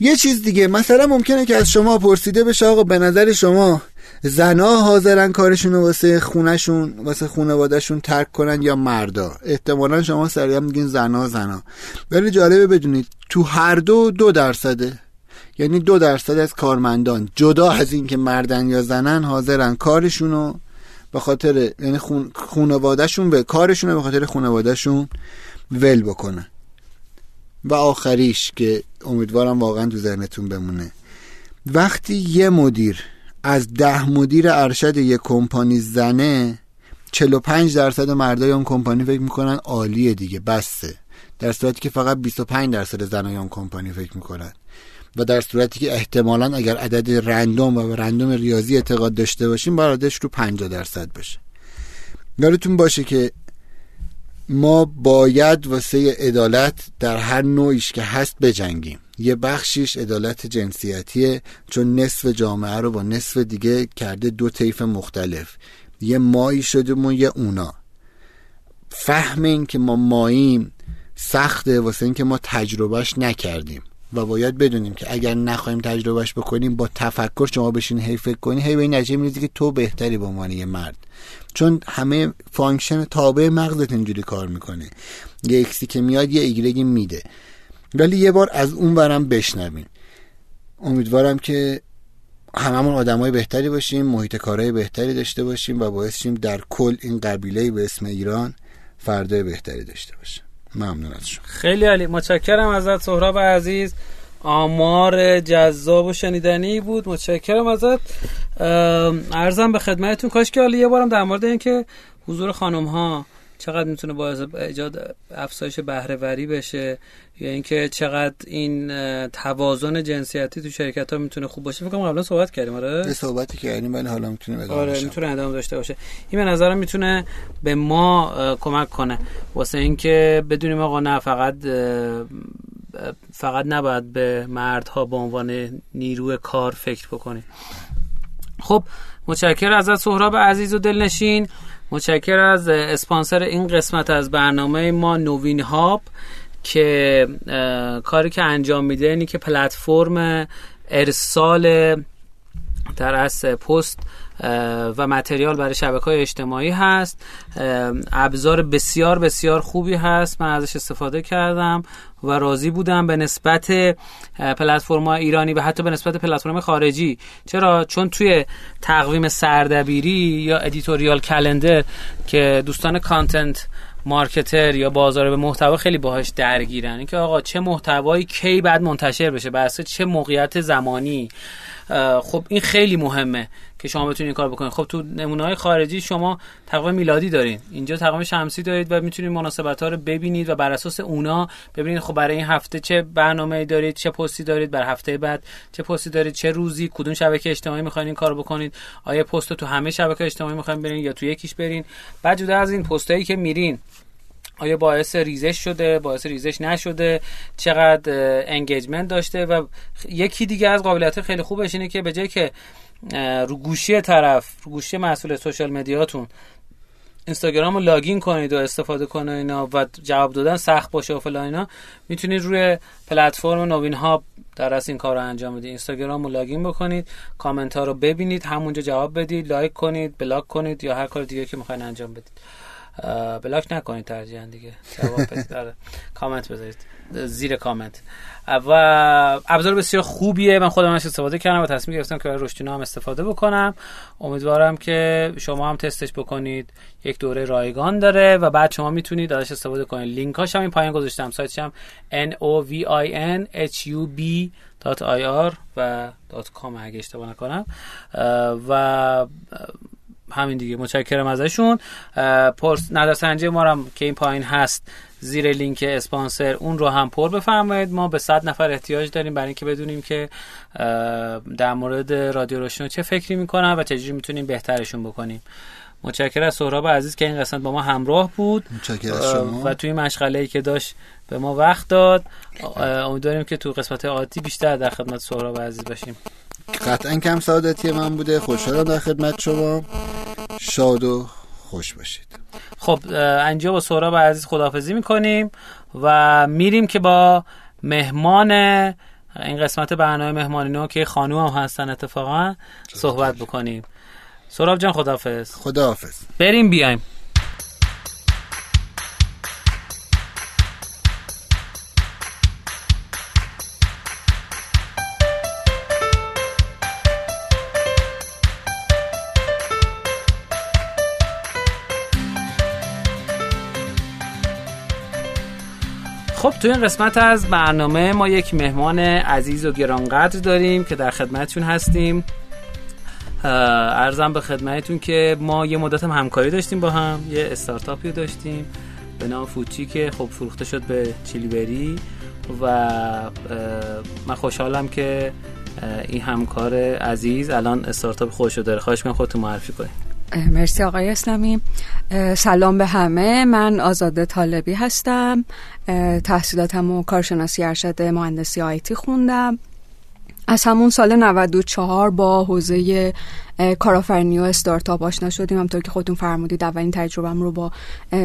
یه چیز دیگه مثلا ممکنه که از شما پرسیده بشه آقا به نظر شما زنا حاضرن کارشون رو واسه خونشون واسه خانوادهشون ترک کنن یا مردا؟ احتمالا شما سریع میگین زنا زنا ولی جالبه بدونید تو هر دو دو درصده یعنی دو درصد از کارمندان جدا از اینکه مردن یا زنن حاضرن کارشون رو به خاطر یعنی خون خانوادهشون به کارشون رو به خاطر خانوادهشون ول بکنن. و آخریش که امیدوارم واقعا تو ذهنتون بمونه. وقتی یه مدیر از ده مدیر ارشد یه کمپانی زنه 45 درصد مردای اون کمپانی فکر می‌کنن عالیه دیگه بسته در صورتی که فقط 25 درصد زنایان کمپانی فکر می‌کنن. و در صورتی که احتمالا اگر عدد رندوم و رندوم ریاضی اعتقاد داشته باشیم باید رو 50 درصد باشه. یادتون باشه که ما باید واسه عدالت در هر نوعیش که هست بجنگیم. یه بخشیش عدالت جنسیتیه چون نصف جامعه رو با نصف دیگه کرده دو طیف مختلف. یه مایی شدیم و یه اونا. فهم این که ما ماییم سخته واسه اینکه ما تجربهش نکردیم. و باید بدونیم که اگر نخواهیم تجربهش بکنیم با تفکر شما بشین هی فکر کنی هی به این نتیجه که تو بهتری به عنوان یه مرد. چون همه function تابع مغزت اینجوری کار می‌کنه. یه ایکسی که میاد یه ایگرگی میده. ولی یه بار از اون ورم بشنویم امیدوارم که هممون آدمای بهتری باشیم محیط کارهای بهتری داشته باشیم و باعث شیم در کل این قبیله به اسم ایران فردا بهتری داشته باشیم. ممنون از شما خیلی عالی. متشکرم ازت سهراب عزیز. آمار جذاب و شنیدنی بود. متشکرم ازت. ارزم به خدمتتون کاش که یه بارم در مورد اینکه حضور خانم ها چقدر می‌تونه باعث ایجاد افزایش بهره وری بشه یا اینکه چقدر این توازن جنسیتی تو شرکت ها می‌تونه خوب باشه. فکر کنم قبلا صحبت کردیم آره؟ صحبتی کردیم ولی حالا می‌تونه ادامه آره می‌تونه ادامه داشته باشه. این به نظرم می‌تونه به ما کمک کنه. واسه اینکه بدونیم آقا نه فقط فقط نباید به مردها به عنوان نیروی کار فکر بکنیم. خب متشکر ازت سهراب عزیز و دلنشین. متشکر از اسپانسر این قسمت از برنامه ما نوین هاب که کاری که انجام میده اینی که پلتفرم ارسال در از پست و material برای شبکه های اجتماعی هست. ابزار بسیار بسیار خوبی هست. من ازش استفاده کردم و راضی بودم به نسبت پلتفرم ایرانی و حتی به نسبت پلتفرم خارجی. چرا؟ چون توی تقویم سردبیری یا editorial calendar که دوستان کانتنت مارکتر یا بازار به محتوا خیلی باهاش درگیرن. اینکه آقا چه محتوایی کی بعد منتشر بشه؟ بر چه موقعیت زمانی؟ خب این خیلی مهمه که شما بتونید این کار بکنید. خب تو نمونه های خارجی شما تقویم میلادی دارین. اینجا تقویم شمسی دارید و می‌تونید مناسبت ها رو ببینید و بر اساس اونا ببینید خب برای این هفته چه برنامه دارید چه پستی دارید بر هفته بعد چه پستی دارید چه روزی کدوم شبکه اجتماعی می‌خواین این کارو بکنید آیا پست تو همه شبکه اجتماعی می‌خواین برین یا تو یکیش برین. بعد جدا از این پستایی که میرین آیا باعث ریزش شده باعث ریزش نشده چقدر engagement داشته و یکی دیگه از قابلیت خیلی خوبش اینه که به جای که رو گوشی طرف رو گوشی مسئول social media تون اینستاگرام رو login کنید و استفاده کنید اینا و جواب دادن سخت باشه و فلان اینا می‌تونید روی پلتفرم نوین هاب در از این کار رو انجام بدید. اینستاگرام رو لاگین بکنید کامنت ها رو ببینید همونجا جواب بدید لایک کنید بلاک کنید یا هر کار دیگه که می‌خواین انجام بدید. بلاک نکنید ترجیحاً دیگه. جواب بدید. (laughs) آره. کامنت بذارید. زیر کامنت. و ابزار بسیار خوبیه. من خودم ازش استفاده کردم و تصمیم گرفتم که برای هم استفاده بکنم. امیدوارم که شما هم تستش بکنید. یک دوره رایگان داره و بعد شما می‌تونید ازش استفاده کنید. لینکاش هم این پایین گذاشتم. سایتش هم n o v i n h u b .ir و .com اگه اشتباه نکنم. و همین دیگه. متشکرم ازشون. پرس نظرسنجی ما هم که این پایین هست زیر لینک اسپانسر اون رو هم پر بفرمایید. ما به 100 نفر احتیاج داریم برای اینکه بدونیم که در مورد رادیو روشن چه فکری می‌کنن و چجوری می‌تونیم بهترشون بکنیم. متشکرم از سهراب عزیز که این قسمت با ما همراه بود. شما. و توی مشغله ای که داشت به ما وقت داد. امیدواریم که تو قسمت عادی بیشتر در خدمت سهراب عزیز باشیم. قطعا کم سعادتی من بوده. خوشحالم در خدمت شما. شاد و خوش باشید. خب انجا با سهراب عزیز خدافزی می‌کنیم و میریم که با مهمان این قسمت برنامه مهمانی نو که خانوم هم هستن اتفاقا صحبت بکنیم. سهراب جان خدافز خداحافظ. بریم بیایم. خب تو این قسمت از برنامه ما یک مهمان عزیز و گرانقدر داریم که در خدمتتون هستیم. ارزم به خدمتتون که ما یه مدت هم همکاری داشتیم با هم یه استارتاپی داشتیم به نام فوچی که خب فروخته شد به چیلیبری و من خوشحالم که این همکار عزیز الان استارتاپ خودشو داره. خواهش من خودتون معرفی کنید. مرسی آقای اسلامی. سلام به همه. من آزاده طالبی هستم. تحصیلاتم و کارشناسی ارشد مهندسی آیتی خوندم. از همون سال 94 با حوزه کارآفرینی و استارتاپ آشنا شدیم. همطور که خودتون فرمودید اولین تجربهم رو با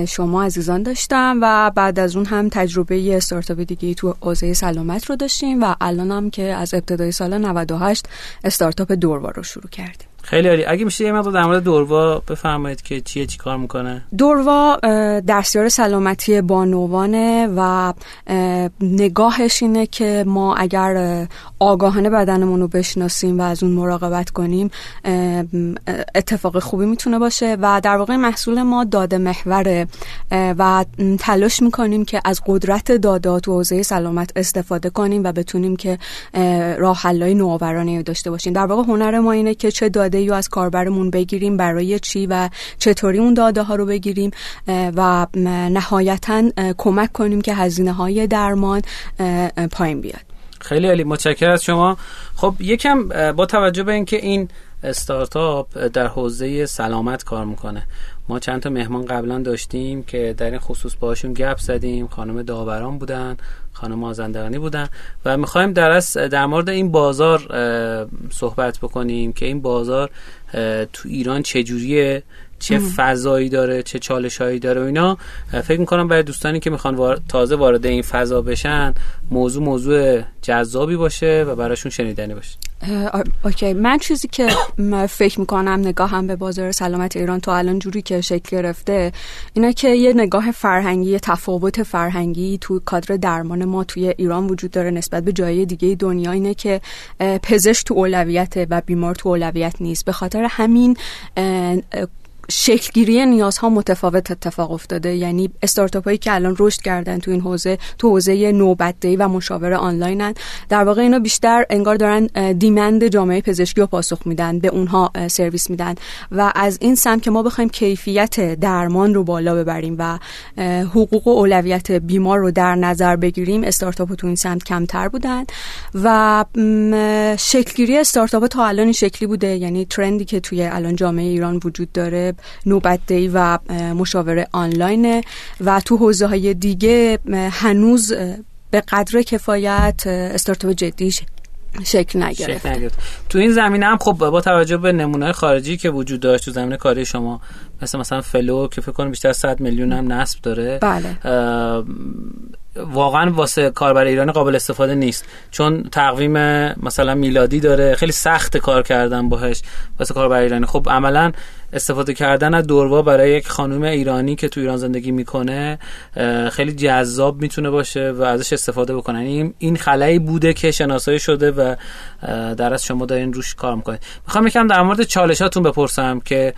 شما عزیزان داشتم و بعد از اون هم تجربه استارتاپ دیگه تو حوزه سلامت رو داشتیم و الان هم که از ابتدای سال 98 استارتاپ دوروا رو شروع کردیم. خیلی عالی. اگه میشه یه مقدار در مورد دوروا بفرمایید که چیه چی کار می‌کنه؟ دوروا دستیار سلامتی بانوانه و نگاهش اینه که ما اگر آگاهانه بدنمون رو بشناسیم و از اون مراقبت کنیم اتفاق خوبی می‌تونه باشه و در واقع محصول ما داده محوره و تلاش می‌کنیم که از قدرت دادات و حوزه سلامت استفاده کنیم و بتونیم که راه حلای نوآورانه داشته باشیم. در واقع هنر ما اینه که چه داده داده از کاربرمون بگیریم برای چی و چطوری اون داده ها رو بگیریم و نهایتا کمک کنیم که هزینه های درمان پایین بیاد. خیلی عالی. متشکرم از شما. خب یکم با توجه به اینکه این استارتاپ در حوزه سلامت کار می‌کنه ما چند تا مهمان قبلا داشتیم که در این خصوص باشون گپ زدیم. خانم داوران بودن. خانم مازندرانی بودن و می‌خوایم در در مورد این بازار صحبت بکنیم که این بازار تو ایران چجوریه؟ چه فضایی داره چه چالش هایی داره و اینا. فکر می‌کنم برای دوستانی که می‌خوان تازه وارد این فضا بشن موضوع موضوع جذابی باشه و براشون شنیدنی باشه. اوکی. من چیزی که فکر می‌کنم نگاهم به بازار سلامت ایران تو الان جوری که شکل گرفته اینه که یه نگاه فرهنگی یه تفاوت فرهنگی تو کادر درمان ما توی ایران وجود داره نسبت به جای دیگه دنیا اینه که پزشک تو اولویت و بیمار تو اولویت نیست. به خاطر همین شکلگیری نیازها متفاوت اتفاق افتاده. یعنی استارتاپ هایی که الان رشد کردن تو این حوزه تو حوزه نوبتدهی و مشاور آنلاینن. در واقع اینا بیشتر انگار دارن دیمند جامعه پزشکی رو پاسخ میدن به اونها سرویس میدن. و از این سمت که ما بخوایم کیفیت درمان رو بالا ببریم و حقوق و اولویت بیمار رو در نظر بگیریم استارتاپ تو این سمت کمتر بودن. و شکلگیری استارتاپ تا الان این شکلی بوده. یعنی ترندی که توی الان جامعه ایران وجود داره. نوبت و مشاوره آنلاین و تو حوزه های دیگه هنوز به قدر کفایت استارتاپ جدی شکل نگرفت تو این زمینه هم خب با توجه به نمونه خارجی که وجود داشت تو زمینه کاری شما مثل مثلا فلو که فکر کنم بیشتر 100 میلیون هم نصب داره بله. واقعا واسه کاربر ایرانی قابل استفاده نیست. چون تقویم مثلا میلادی داره خیلی سخت کار کردن باهش واسه کاربر ایرانی. خب عملا استفاده کردن از دوروا برای یک خانم ایرانی که تو ایران زندگی می‌کنه خیلی جذاب می‌تونه باشه و ازش استفاده بکنن. این این خلایی بوده که شناسایی شده و در از شما دارین روش کار می‌کنید می‌خوام یکم در مورد چالشاتون بپرسم که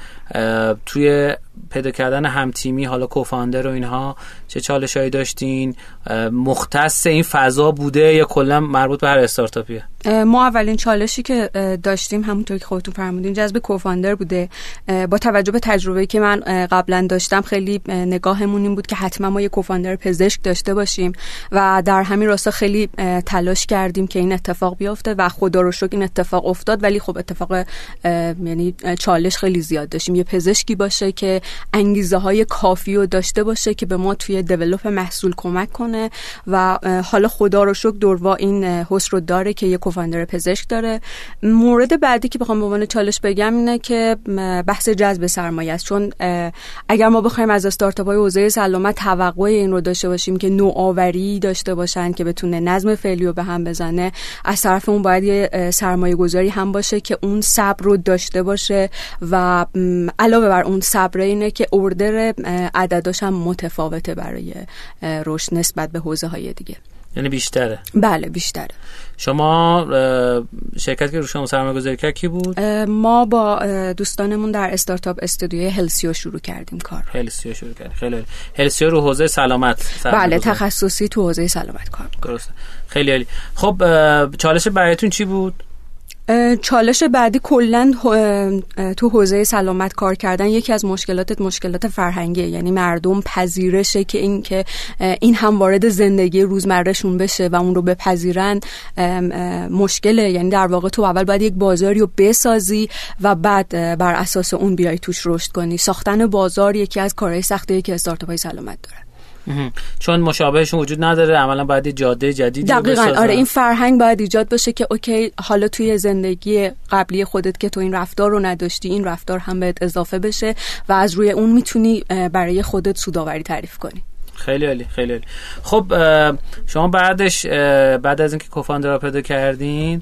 توی پیدا کردن هم تیمی حالا کوفاندر و اینها چه چالشایی داشتین؟ مختص این فضا بوده یا کلا مربوط به هر استارتاپیه؟ ما اولین چالشی که داشتیم همونطور که خودتون فرمودین جذب کوفاندر بوده. با توجه به تجربه که من قبلا داشتم خیلی نگاهمون این بود که حتما ما یه کوفاندر پزشک داشته باشیم و در همین راستا خیلی تلاش کردیم که این اتفاق بیفته و خدا رو شکر این اتفاق افتاد. ولی خب اتفاق یعنی چالش خیلی زیاد داشتیم. یه پزشکی باشه که انگیزه های کافی رو داشته باشه که به ما توی دیولپ محصول کمک کنه و حالا خدا رو شکر دوروا این حس رو داره که یه کوفاندر پزشک داره. مورد بعدی که بخوام به عنوان چالش بگم اینه که بحث جذب سرمایه است. چون اگر ما بخوایم از استارتاپ های حوزه سلامت توقع این رو داشته باشیم که نوآوری داشته باشن که بتونه نظم فعلی رو به هم بزنه از طرف اون باید یه سرمایه گذاری هم باشه که اون صبر رو داشته باشه و علاوه بر اون صبر اینه که اوردر عدداش هم متفاوته برای رشد نسبت به حوزه های دیگه. یعنی بیشتره. بله بیشتره. شما شرکت که رو شما سرمایه گذاری کرد کی بود؟ ما با دوستانمون در استارتاپ استودیو هلسیو شروع کردیم کار. هلسیو شروع کردیم. خیلی هلسیو رو حوزه سلامت بله تخصصی تو حوزه سلامت کار. درسته. خیلی عالی. خب چالش برایتون چی بود؟ چالش بعدی کلا تو حوزه سلامت کار کردن یکی از مشکلات مشکلات فرهنگی یعنی مردم پذیرشه که این که این هم وارد زندگی روزمرهشون بشه و اون رو بپذیرن مشکله. یعنی در واقع تو اول باید یک بازاری رو بسازی و بعد بر اساس اون بیای توش رشد کنی. ساختن بازار یکی از کارهای سخته که استارتاپ های سلامت داره چون مشابهشون وجود نداره عملا باید جاده جدیدی دقیقا. آره این فرهنگ باید ایجاد بشه که اوکی حالا توی زندگی قبلی خودت که تو این رفتار رو نداشتی این رفتار هم بهت اضافه بشه و از روی اون می‌تونی برای خودت سوداوری تعریف کنی. خیلی عالی خیلی عالی. خب شما بعدش بعد از اینکه کوفاندر را پیدا کردین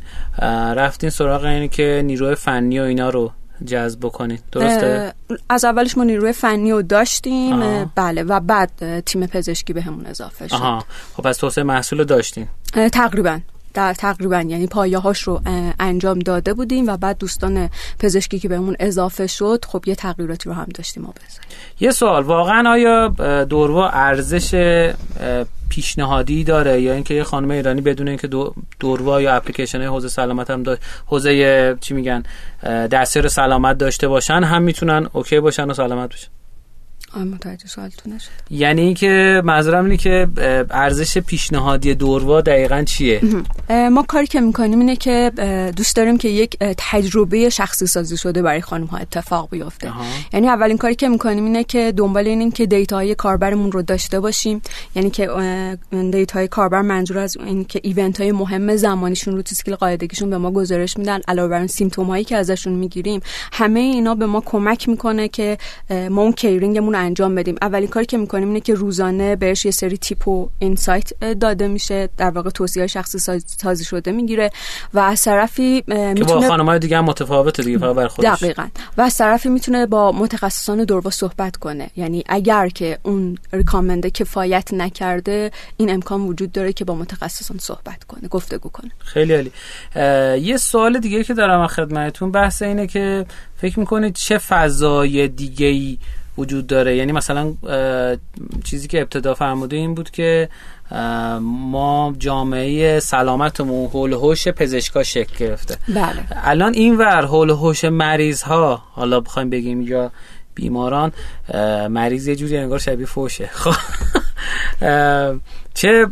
رفتین سراغ اینی که نیروی فنی و اینا رو جذب بکنید درسته؟ از اولش ما نیروی فنی رو داشتیم. بله و بعد تیم پزشکی بهمون اضافه شد. آها. خب پس توسعه محصول رو داشتیم تقریبا. در تقریبا یعنی پایه هاش رو انجام داده بودیم و بعد دوستان پزشکی که بهمون اضافه شد خب یه تغییراتی رو هم داشتیم ما یه سوال واقعا آیا دوروا ارزش پیشنهادی داره؟ یا اینکه یه خانم ایرانی بدون اینکه دوروا یا اپلیکیشن حوزه سلامت هم داشت حوزه چی میگن دستیار سلامت داشته باشن هم می‌تونن اوکی باشن و سلامت بشن؟ متوجه سوالتون نشد. یعنی اینکه منظورم اینه که ارزش پیشنهادی دوروا دقیقا چیه؟ ما کاری که می‌کنیم اینه که دوست داریم که یک تجربه شخصی سازی شده برای خانم ها اتفاق بیفته. یعنی اولین کاری که می‌کنیم اینه که دنبال اینیم که دیتاهای کاربرمون رو داشته باشیم. یعنی که دیتاهای کاربر منظور از این که event های مهم زمانیشون رو تو سیکل قاعدگیشون به ما گزارش میدن علاوه بر symptom هایی که ازشون می‌گیریم همه اینا به ما کمک می‌کنه که ما اون caring مون انجام بدیم. اولین کاری که می‌کنیم اینه که روزانه بهش یه سری tip و insight داده میشه. در واقع توصیه شخصی سازی شده می‌گیره و از طرفی می‌تونه که با خانم‌های دیگه هم متفاوته دیگه فقط بر خودش. دقیقاً. و از طرفی می‌تونه با متخصصان دوروا صحبت کنه. یعنی اگر که اون ریکامنده کفایت نکرده این امکان وجود داره که با متخصصان صحبت کنه گفتگو کنه. خیلی عالی. یه سوال دیگه که دارم خدمتتون. بحث اینه که فکر می‌کنید چه فضای دیگه ای وجود داره. یعنی مثلا چیزی که ابتدا فرموده این بود که ما جامعه سلامتمون حول هوش پزشکا شکل گرفته. بله. الان این ور حول هوش مریض ها حالا بخوایم بگیم یا بیماران مریض یه جوری انگار شبیه فوشه. (laughs) خب. چه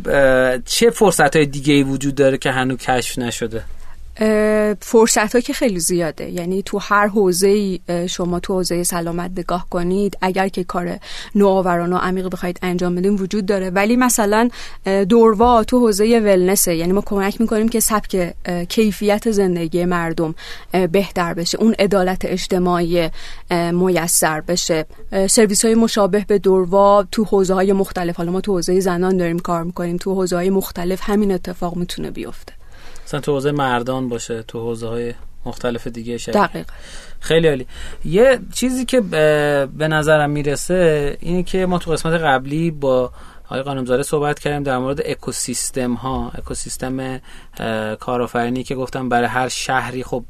چه فرصت های دیگه ای وجود داره که هنوز کشف نشده؟ فرصت ها که خیلی زیاده. یعنی تو هر حوزه شما تو حوزه سلامت نگاه کنید اگر که کار نوآورانه و عمیق بخواید انجام بدیم وجود داره. ولی مثلا دوروا تو حوزه ولنسه یعنی ما کمک می‌کنیم که سبک کیفیت زندگی مردم بهتر بشه. اون عدالت اجتماعی میسر بشه. سرویس های مشابه به دوروا تو حوزه های مختلف. حالا ما تو حوزه زنان داریم کار می‌کنیم. تو حوزه های مختلف همین اتفاق می‌تونه بیفته. مثلا تو حوزه مردان باشه تو حوزه های مختلف دیگه شد دقیق خیلی عالی. یه چیزی که به نظرم می‌رسه اینه که ما تو قسمت قبلی با آقای قانمزاده صحبت کردیم در مورد اکوسیستم ها اکوسیستم کارآفرینی که گفتم برای هر شهری خب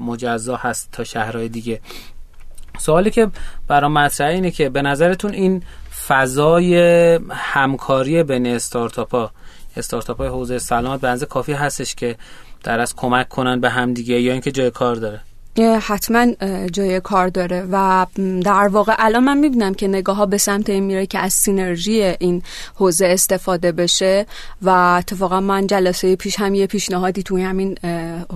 مجزا هست تا شهرهای دیگه. سوالی که برام مطرحه اینه که به نظرتون این فضای همکاری بین استارتاپ ها استارتاپ های حوزه سلامت به کافی هستش که در از کمک کنن به همدیگه یا اینکه جای کار داره. حتما جای کار داره و در واقع الان من می‌بینم که نگاه ها به سمت این میره که از سینرژی این حوزه استفاده بشه و اتفاقا من جلسه پیش هم یه پیشنهادی توی همین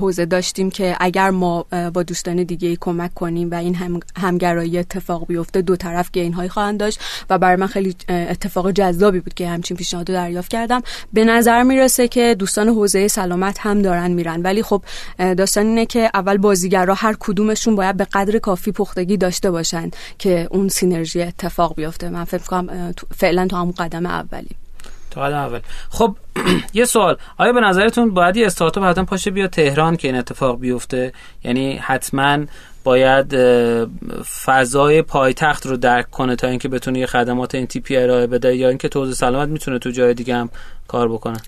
حوزه داشتیم که اگر ما با دوستان دیگه کمک کنیم و این هم همگرایی اتفاق بیفته دو طرف گین های خواهند داشت و برای من خیلی اتفاق جذابی بود که همچین پیشنهاد دریافت کردم. به نظر می‌رسه که دوستان حوزه سلامت هم دارن میرن. ولی خب داستان اینه که اول بازیگرا هر کدومشون باید به قدر کافی پختگی داشته باشن که اون سینرژی اتفاق بیفته. من فکر کنم فعلا تو همون قدم اولی. تو قدم اول. خب (clears throat) یه سوال. آیا به نظرتون باید یه استارتاپ حتما پاشه بیا تهران که این اتفاق بیفته؟ یعنی حتما باید فضای پایتخت رو درک کنه تا اینکه بتونه یه خدمات این تیپی ارائه بده یا اینکه توزیع سلامت می‌تونه تو جای دیگه هم کار بکنه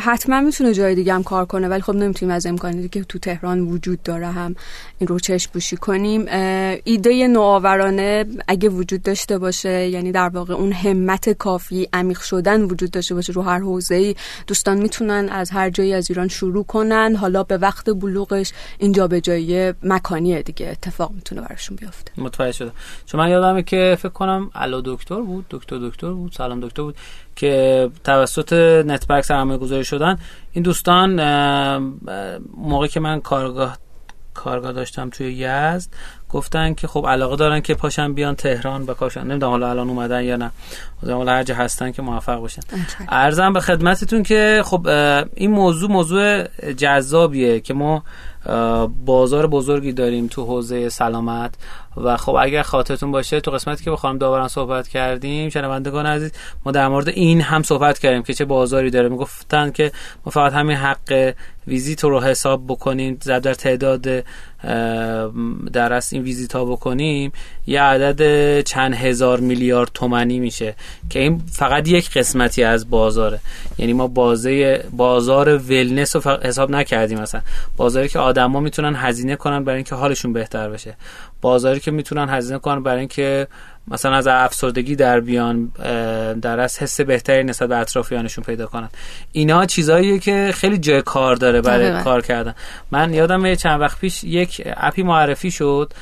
حتما می‌تونه جای دیگه هم کار کنه ولی خب نمی‌تونیم از امکانی که تو تهران وجود داره هم. این رو چشم بوشی کنیم. ایده نوآورانه اگه وجود داشته باشه یعنی در واقع اون همت کافی عمیق شدن وجود داشته باشه رو هر حوزه‌ای دوستان می‌تونن از هر جایی از ایران شروع کنن. حالا به وقت بلوغش اینجا به جای مکانیه دیگه اتفاق می‌تونه براشون بیفته. متوجه شدم. چون من یادمه که فکر کنم الا دکتر بود دکتر دکتر بود سلام دکتر بود. که توسط نتبرک سرمایه گذاری شدن این دوستان موقعی که من کارگاه کارگاه داشتم توی یزد گفتن که خب علاقه دارن که پاشن بیان تهران با کاشن نمی‌دونم حالا الان اومدن یا نه. حالا هر جا هستن که موفق باشن. ارزم به خدمتتون که خب این موضوع موضوع جذابیه که ما بازار بزرگی داریم تو حوزه سلامت. و خب اگر خاطرتون باشه تو قسمتی که با خانم داوران صحبت کردیم شنوندگان عزیز ما در مورد این هم صحبت کردیم که چه بازاری داره. می‌گفتن که ما فقط همین حق ویزیت رو حساب بکنیم در تعداد در اصل این ویزیت ها بکنیم یه عدد چند هزار میلیارد تومنی میشه که این فقط یک قسمتی از بازاره. یعنی ما بازه بازار ولنس رو حساب نکردیم مثلا بازاری که آدما می‌تونن هزینه کنن برای اینکه حالشون بهتر بشه. بازاری که می‌تونن هزینه کنن برای اینکه مثلا از افسردگی در بیان در از حس بهتری نسبت به اطرافیانشون پیدا کنن. اینا چیزاییه که خیلی جای کار داره برای کار کردن. من یادم چند وقت پیش یک اپی معرفی شد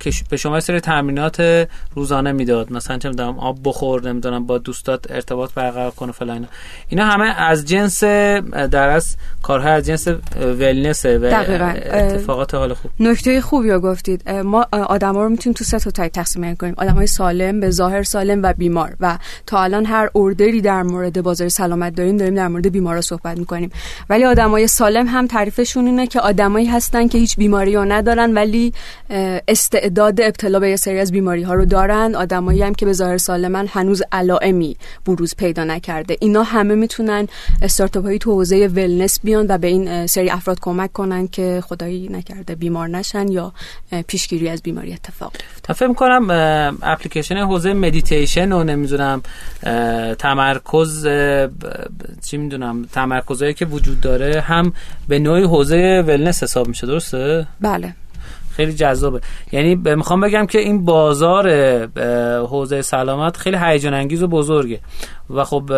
که به شما سری تمرینات روزانه می‌داد. مثلا چه می‌دونم آب بخور نمی‌دونم با دوستات ارتباط برقرار کنه فلان اینا. همه از جنس در از کارها از جنس ولنس و اتفاقات حال خوب. نکته خوبی رو گفتید. ما آدما رو می‌تونیم تو سه تا تایپ تقسیم کنیم. آدمای سالم به ظاهر سالم و بیمار و تا الان هر اوردری در مورد بازار سلامت داریم داریم در مورد بیمارا صحبت می‌کنیم. ولی آدمای سالم هم تعریفشون اینه که آدمایی هستن که هیچ بیماری رو ندارن ولی استعداد ابتلا به یه سری از بیماری ها رو دارن. آدمایی هم که به ظاهر سالمن هنوز علائمی بروز پیدا نکرده. اینا همه می‌تونن استارتاپ هایی تو حوزه wellness بیان و به این سری افراد کمک کنن که خدایی نکرده بیمار نشن یا پیشگیری از بیماری اتفاق بیفته. فکر کنم اپلیکیشن حوزه مدیتیشن و نمی‌دونم تمرکز چی می‌دونم تمرکزایی که وجود داره هم به نوعی حوزه wellness حساب میشه درسته؟ بله. خیلی جذابه. یعنی می‌خوام بگم که این بازار حوزه سلامت خیلی هیجان انگیز و بزرگه. و خب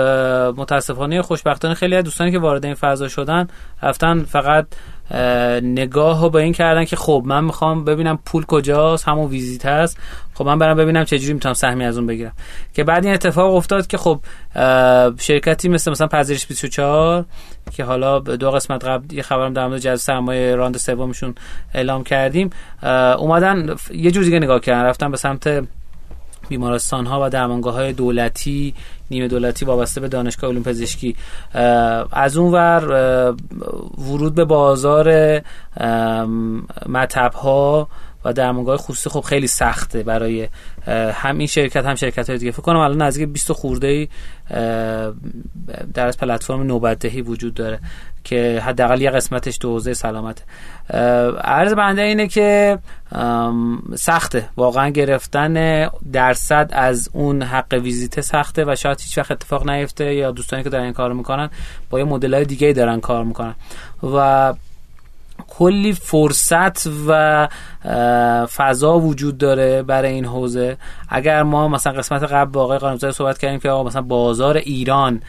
متاسفانه خوشبختانه خیلی از دوستانی که وارد این فضا شدن رفتن فقط نگاه رو به این کردن که خب من می‌خوام ببینم پول کجاست همون ویزیت هست. خب من برم ببینم چجوری می‌تونم سهمی از اون بگیرم. که بعد این اتفاق افتاد که خب شرکتی مثل مثلا پذیرش 24 که حالا دو قسمت قبل یه خبرم در مورد جذب سرمایه راند سومشون اعلام کردیم اومدن یه جور دیگه نگاه کردن رفتن به سمت بیمارستان ها و درمانگاه های دولتی نیمه دولتی وابسته به دانشگاه علوم پزشکی. از اون ور ورود به بازار مطب ها و درمانگاه خصوصی خب خیلی سخته برای هم این شرکت هم شرکت های دیگه. فکر کنم الان نزدیک 20 خورده در از پلتفرم نوبتدهی وجود داره که حداقل یه قسمتش تو حوزه سلامت. عرض بنده اینه که سخته. واقعا گرفتن درصد از اون حق ویزیت سخته و شاید هیچ وقت اتفاق نیفته یا دوستانی که دارن این کار می‌کنن با یه مدل های دیگه دارن کار می‌کنن. و کلی فرصت و فضا وجود داره برای این حوزه. اگر ما مثلا قسمت قبل با آقای قانونزاده صحبت کردیم که آقا مثلا بازار ایران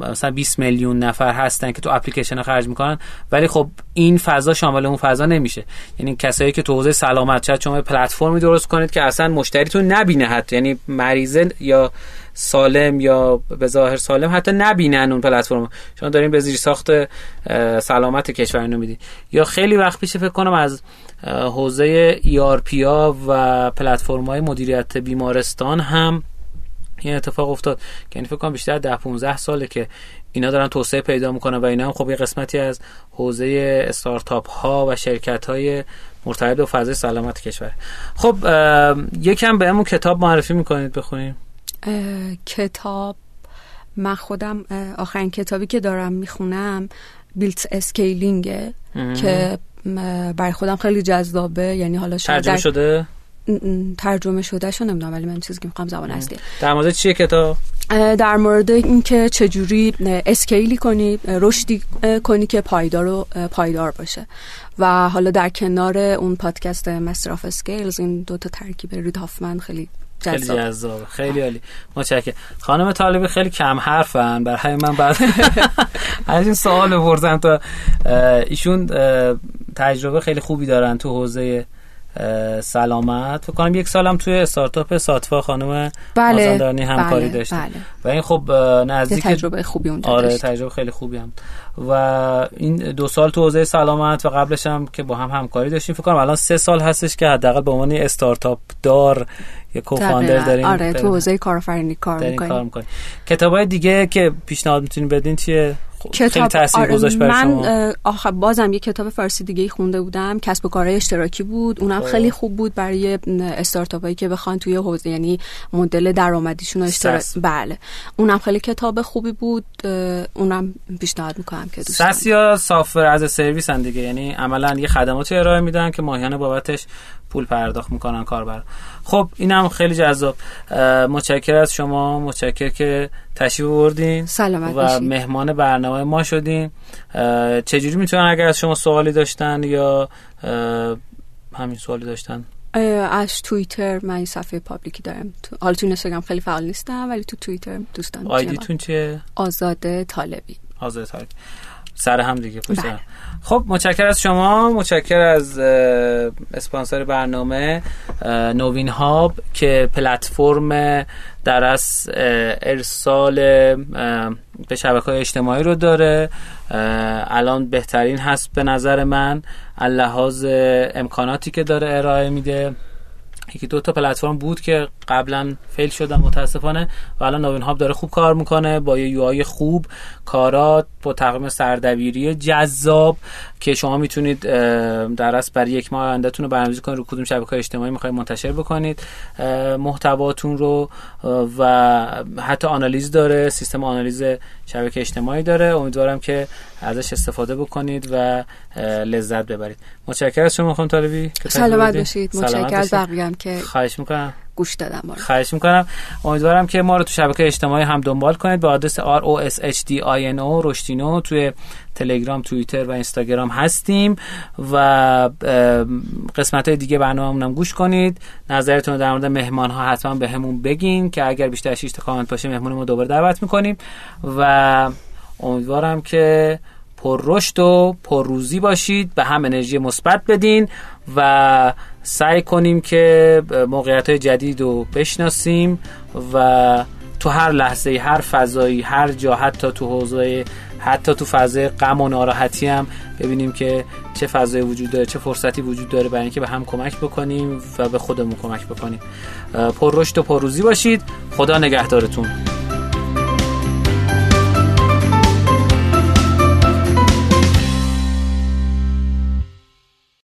مثلا 20 میلیون نفر هستن که تو اپلیکیشن خرج می‌کنن ولی خب این فضا شامل اون فضا نمیشه. یعنی کسایی که تو حوزه سلامت شاید شما پلتفرمی درست کنید که اصلا مشتریتون نبینه حتی. یعنی مریضه یا سالم یا به ظاهر سالم حتی نبینن اون پلتفرم. شما دارین به زیر ساخت سلامت کشور اینو میدین. یا خیلی وقت پیش فکر کنم از حوزه ERP ها و پلتفرم های مدیریت بیمارستان هم این اتفاق افتاد. که یعنی فکر کنم بیشتر 10 15 ساله که اینا دارن توسعه پیدا می‌کنن و اینا هم خب یه قسمتی از حوزه استارتاپ ها و شرکت های مرتبط به فضای سلامت کشور. خب یکم بهمون کتاب معرفی می‌کنید بخونیم. کتاب. من خودم آخرین کتابی که دارم می‌خونم بیلت اسکیلینگه که برای خودم خیلی جذابه. یعنی حالا ترجمه شده؟ ترجمه شده شو نمی‌دونم ولی من چیزی که می‌خوام زبان اصلی در مورد چیه کتاب؟ در مورد اینکه چجوری اسکیلی کنی رشدی کنی که پایدار و پایدار باشه. و حالا در کنار اون پادکست مستر اف اسکیلز این دو تا ترکیب رید هافمن خیلی خیلی جذاب. خیلی عالی. متشکرم. خانم طالبی خیلی کم حرفن. برای من بعد (laughs) از این سوال بپرسم تا ایشون تجربه خیلی خوبی دارن تو حوزه سلامت. فکر کنم یک سالم توی استارتاپ ساتفا خانم بله. مازندرانی همکاری بله، داشتیم بله. و این خب نزدیک تجربه خوبی اون آره تجربه خیلی خوبی هم. و این دو سال تو حوزه سلامت و قبلش هم که با هم همکاری داشتیم. فکر کنم الان سه سال هستش که حداقل به عنوان استارتاپ دار یه کوفاندر داریم. آره تو حوزه کارآفرینی کار می‌کنیم. کتابای دیگه که پیشنهاد می‌تونین بدین چیه؟ کتاب خیلی تاثیر آره من آخه بازم یه کتاب فارسی دیگه خونده بودم. کسب و کارهای اشتراکی بود. اونم خیلی خوب بود برای استارتاپایی که بخوان توی حوزه یعنی مدل درآمدیشون اشتراک بله. اونم خیلی کتاب خوبی بود. اونم پیشنهاد می‌کنم که دوستان سس یا سافر از سرویس هم دیگه؟ یعنی عملا یه خدماتی ارائه میدن که ماهیانه بابتش پول پرداخت می‌کنن کاربر. خب اینم خیلی جذاب. متشکر از شما. متشکر که تشریف بردین سلامت و مهمان برنامه ما شدین چجوری می‌تونن اگر از شما سوالی داشتن یا همین سوالی داشتن؟ از توییتر من این صفحه پابلیکی دارم. حالا تو اینستاگرام خیلی فعال نیستم ولی تو توییتر دوستان آیدیتون چیه؟ آزاده طالبی. آزاده طالبی. سر هم دیگه پشت بله. خب متشکر از شما متشکر از اسپانسر برنامه نوین هاب که پلتفرم در از ارسال به شبکه های اجتماعی رو داره. الان بهترین هست به نظر من لحاظ امکاناتی که داره ارائه میده. یکی دو تا پلتفرم بود که قبلا فیل شدن متاسفانه. و الان نوین هاب داره خوب کار می‌کنه با یه یو خوب. کارات با تقویم سردبیری جذاب که شما می‌تونید در اصل برای یک ماه آیندهتون رو برنامه‌ریزی کنید. رو کدوم شبکه اجتماعی می‌خواید منتشر بکنید. محتواتون رو و حتی آنالیز داره سیستم آنالیز شبکه اجتماعی داره. امیدوارم که ازش استفاده بکنید و لذت ببرید. متشکرم از شما خانم طالبی سلامت باشید. متشکرم. بقیه که خواهش می‌کنم. گوش دادم خواهش می‌کنم. امیدوارم که ما رو تو شبکه اجتماعی هم دنبال کنید. به آدرس R O S H D I N O رشدینو توی تلگرام توییتر و اینستاگرام هستیم و قسمت های دیگه برنامه هم گوش کنید. نظرتون در مورد مهمان ها حتما به همون بگین که اگر بیشتر 6 تا کامنت باشه مهمون ما دوباره دعوت می‌کنیم. و امیدوارم که پر رشد و پر روزی باشید. به هم انرژی مثبت بدین و سعی کنیم که موقعیت های جدید رو بشناسیم و تو هر لحظه هر فضایی هر جا حتی تو حوزه حتی تو فضای غم و ناراحتی هم ببینیم که چه فضایی وجود داره چه فرصتی وجود داره برای اینکه به هم کمک بکنیم و به خودمون کمک بکنیم. پر رشد و پر روزی باشید. خدا نگهدارتون.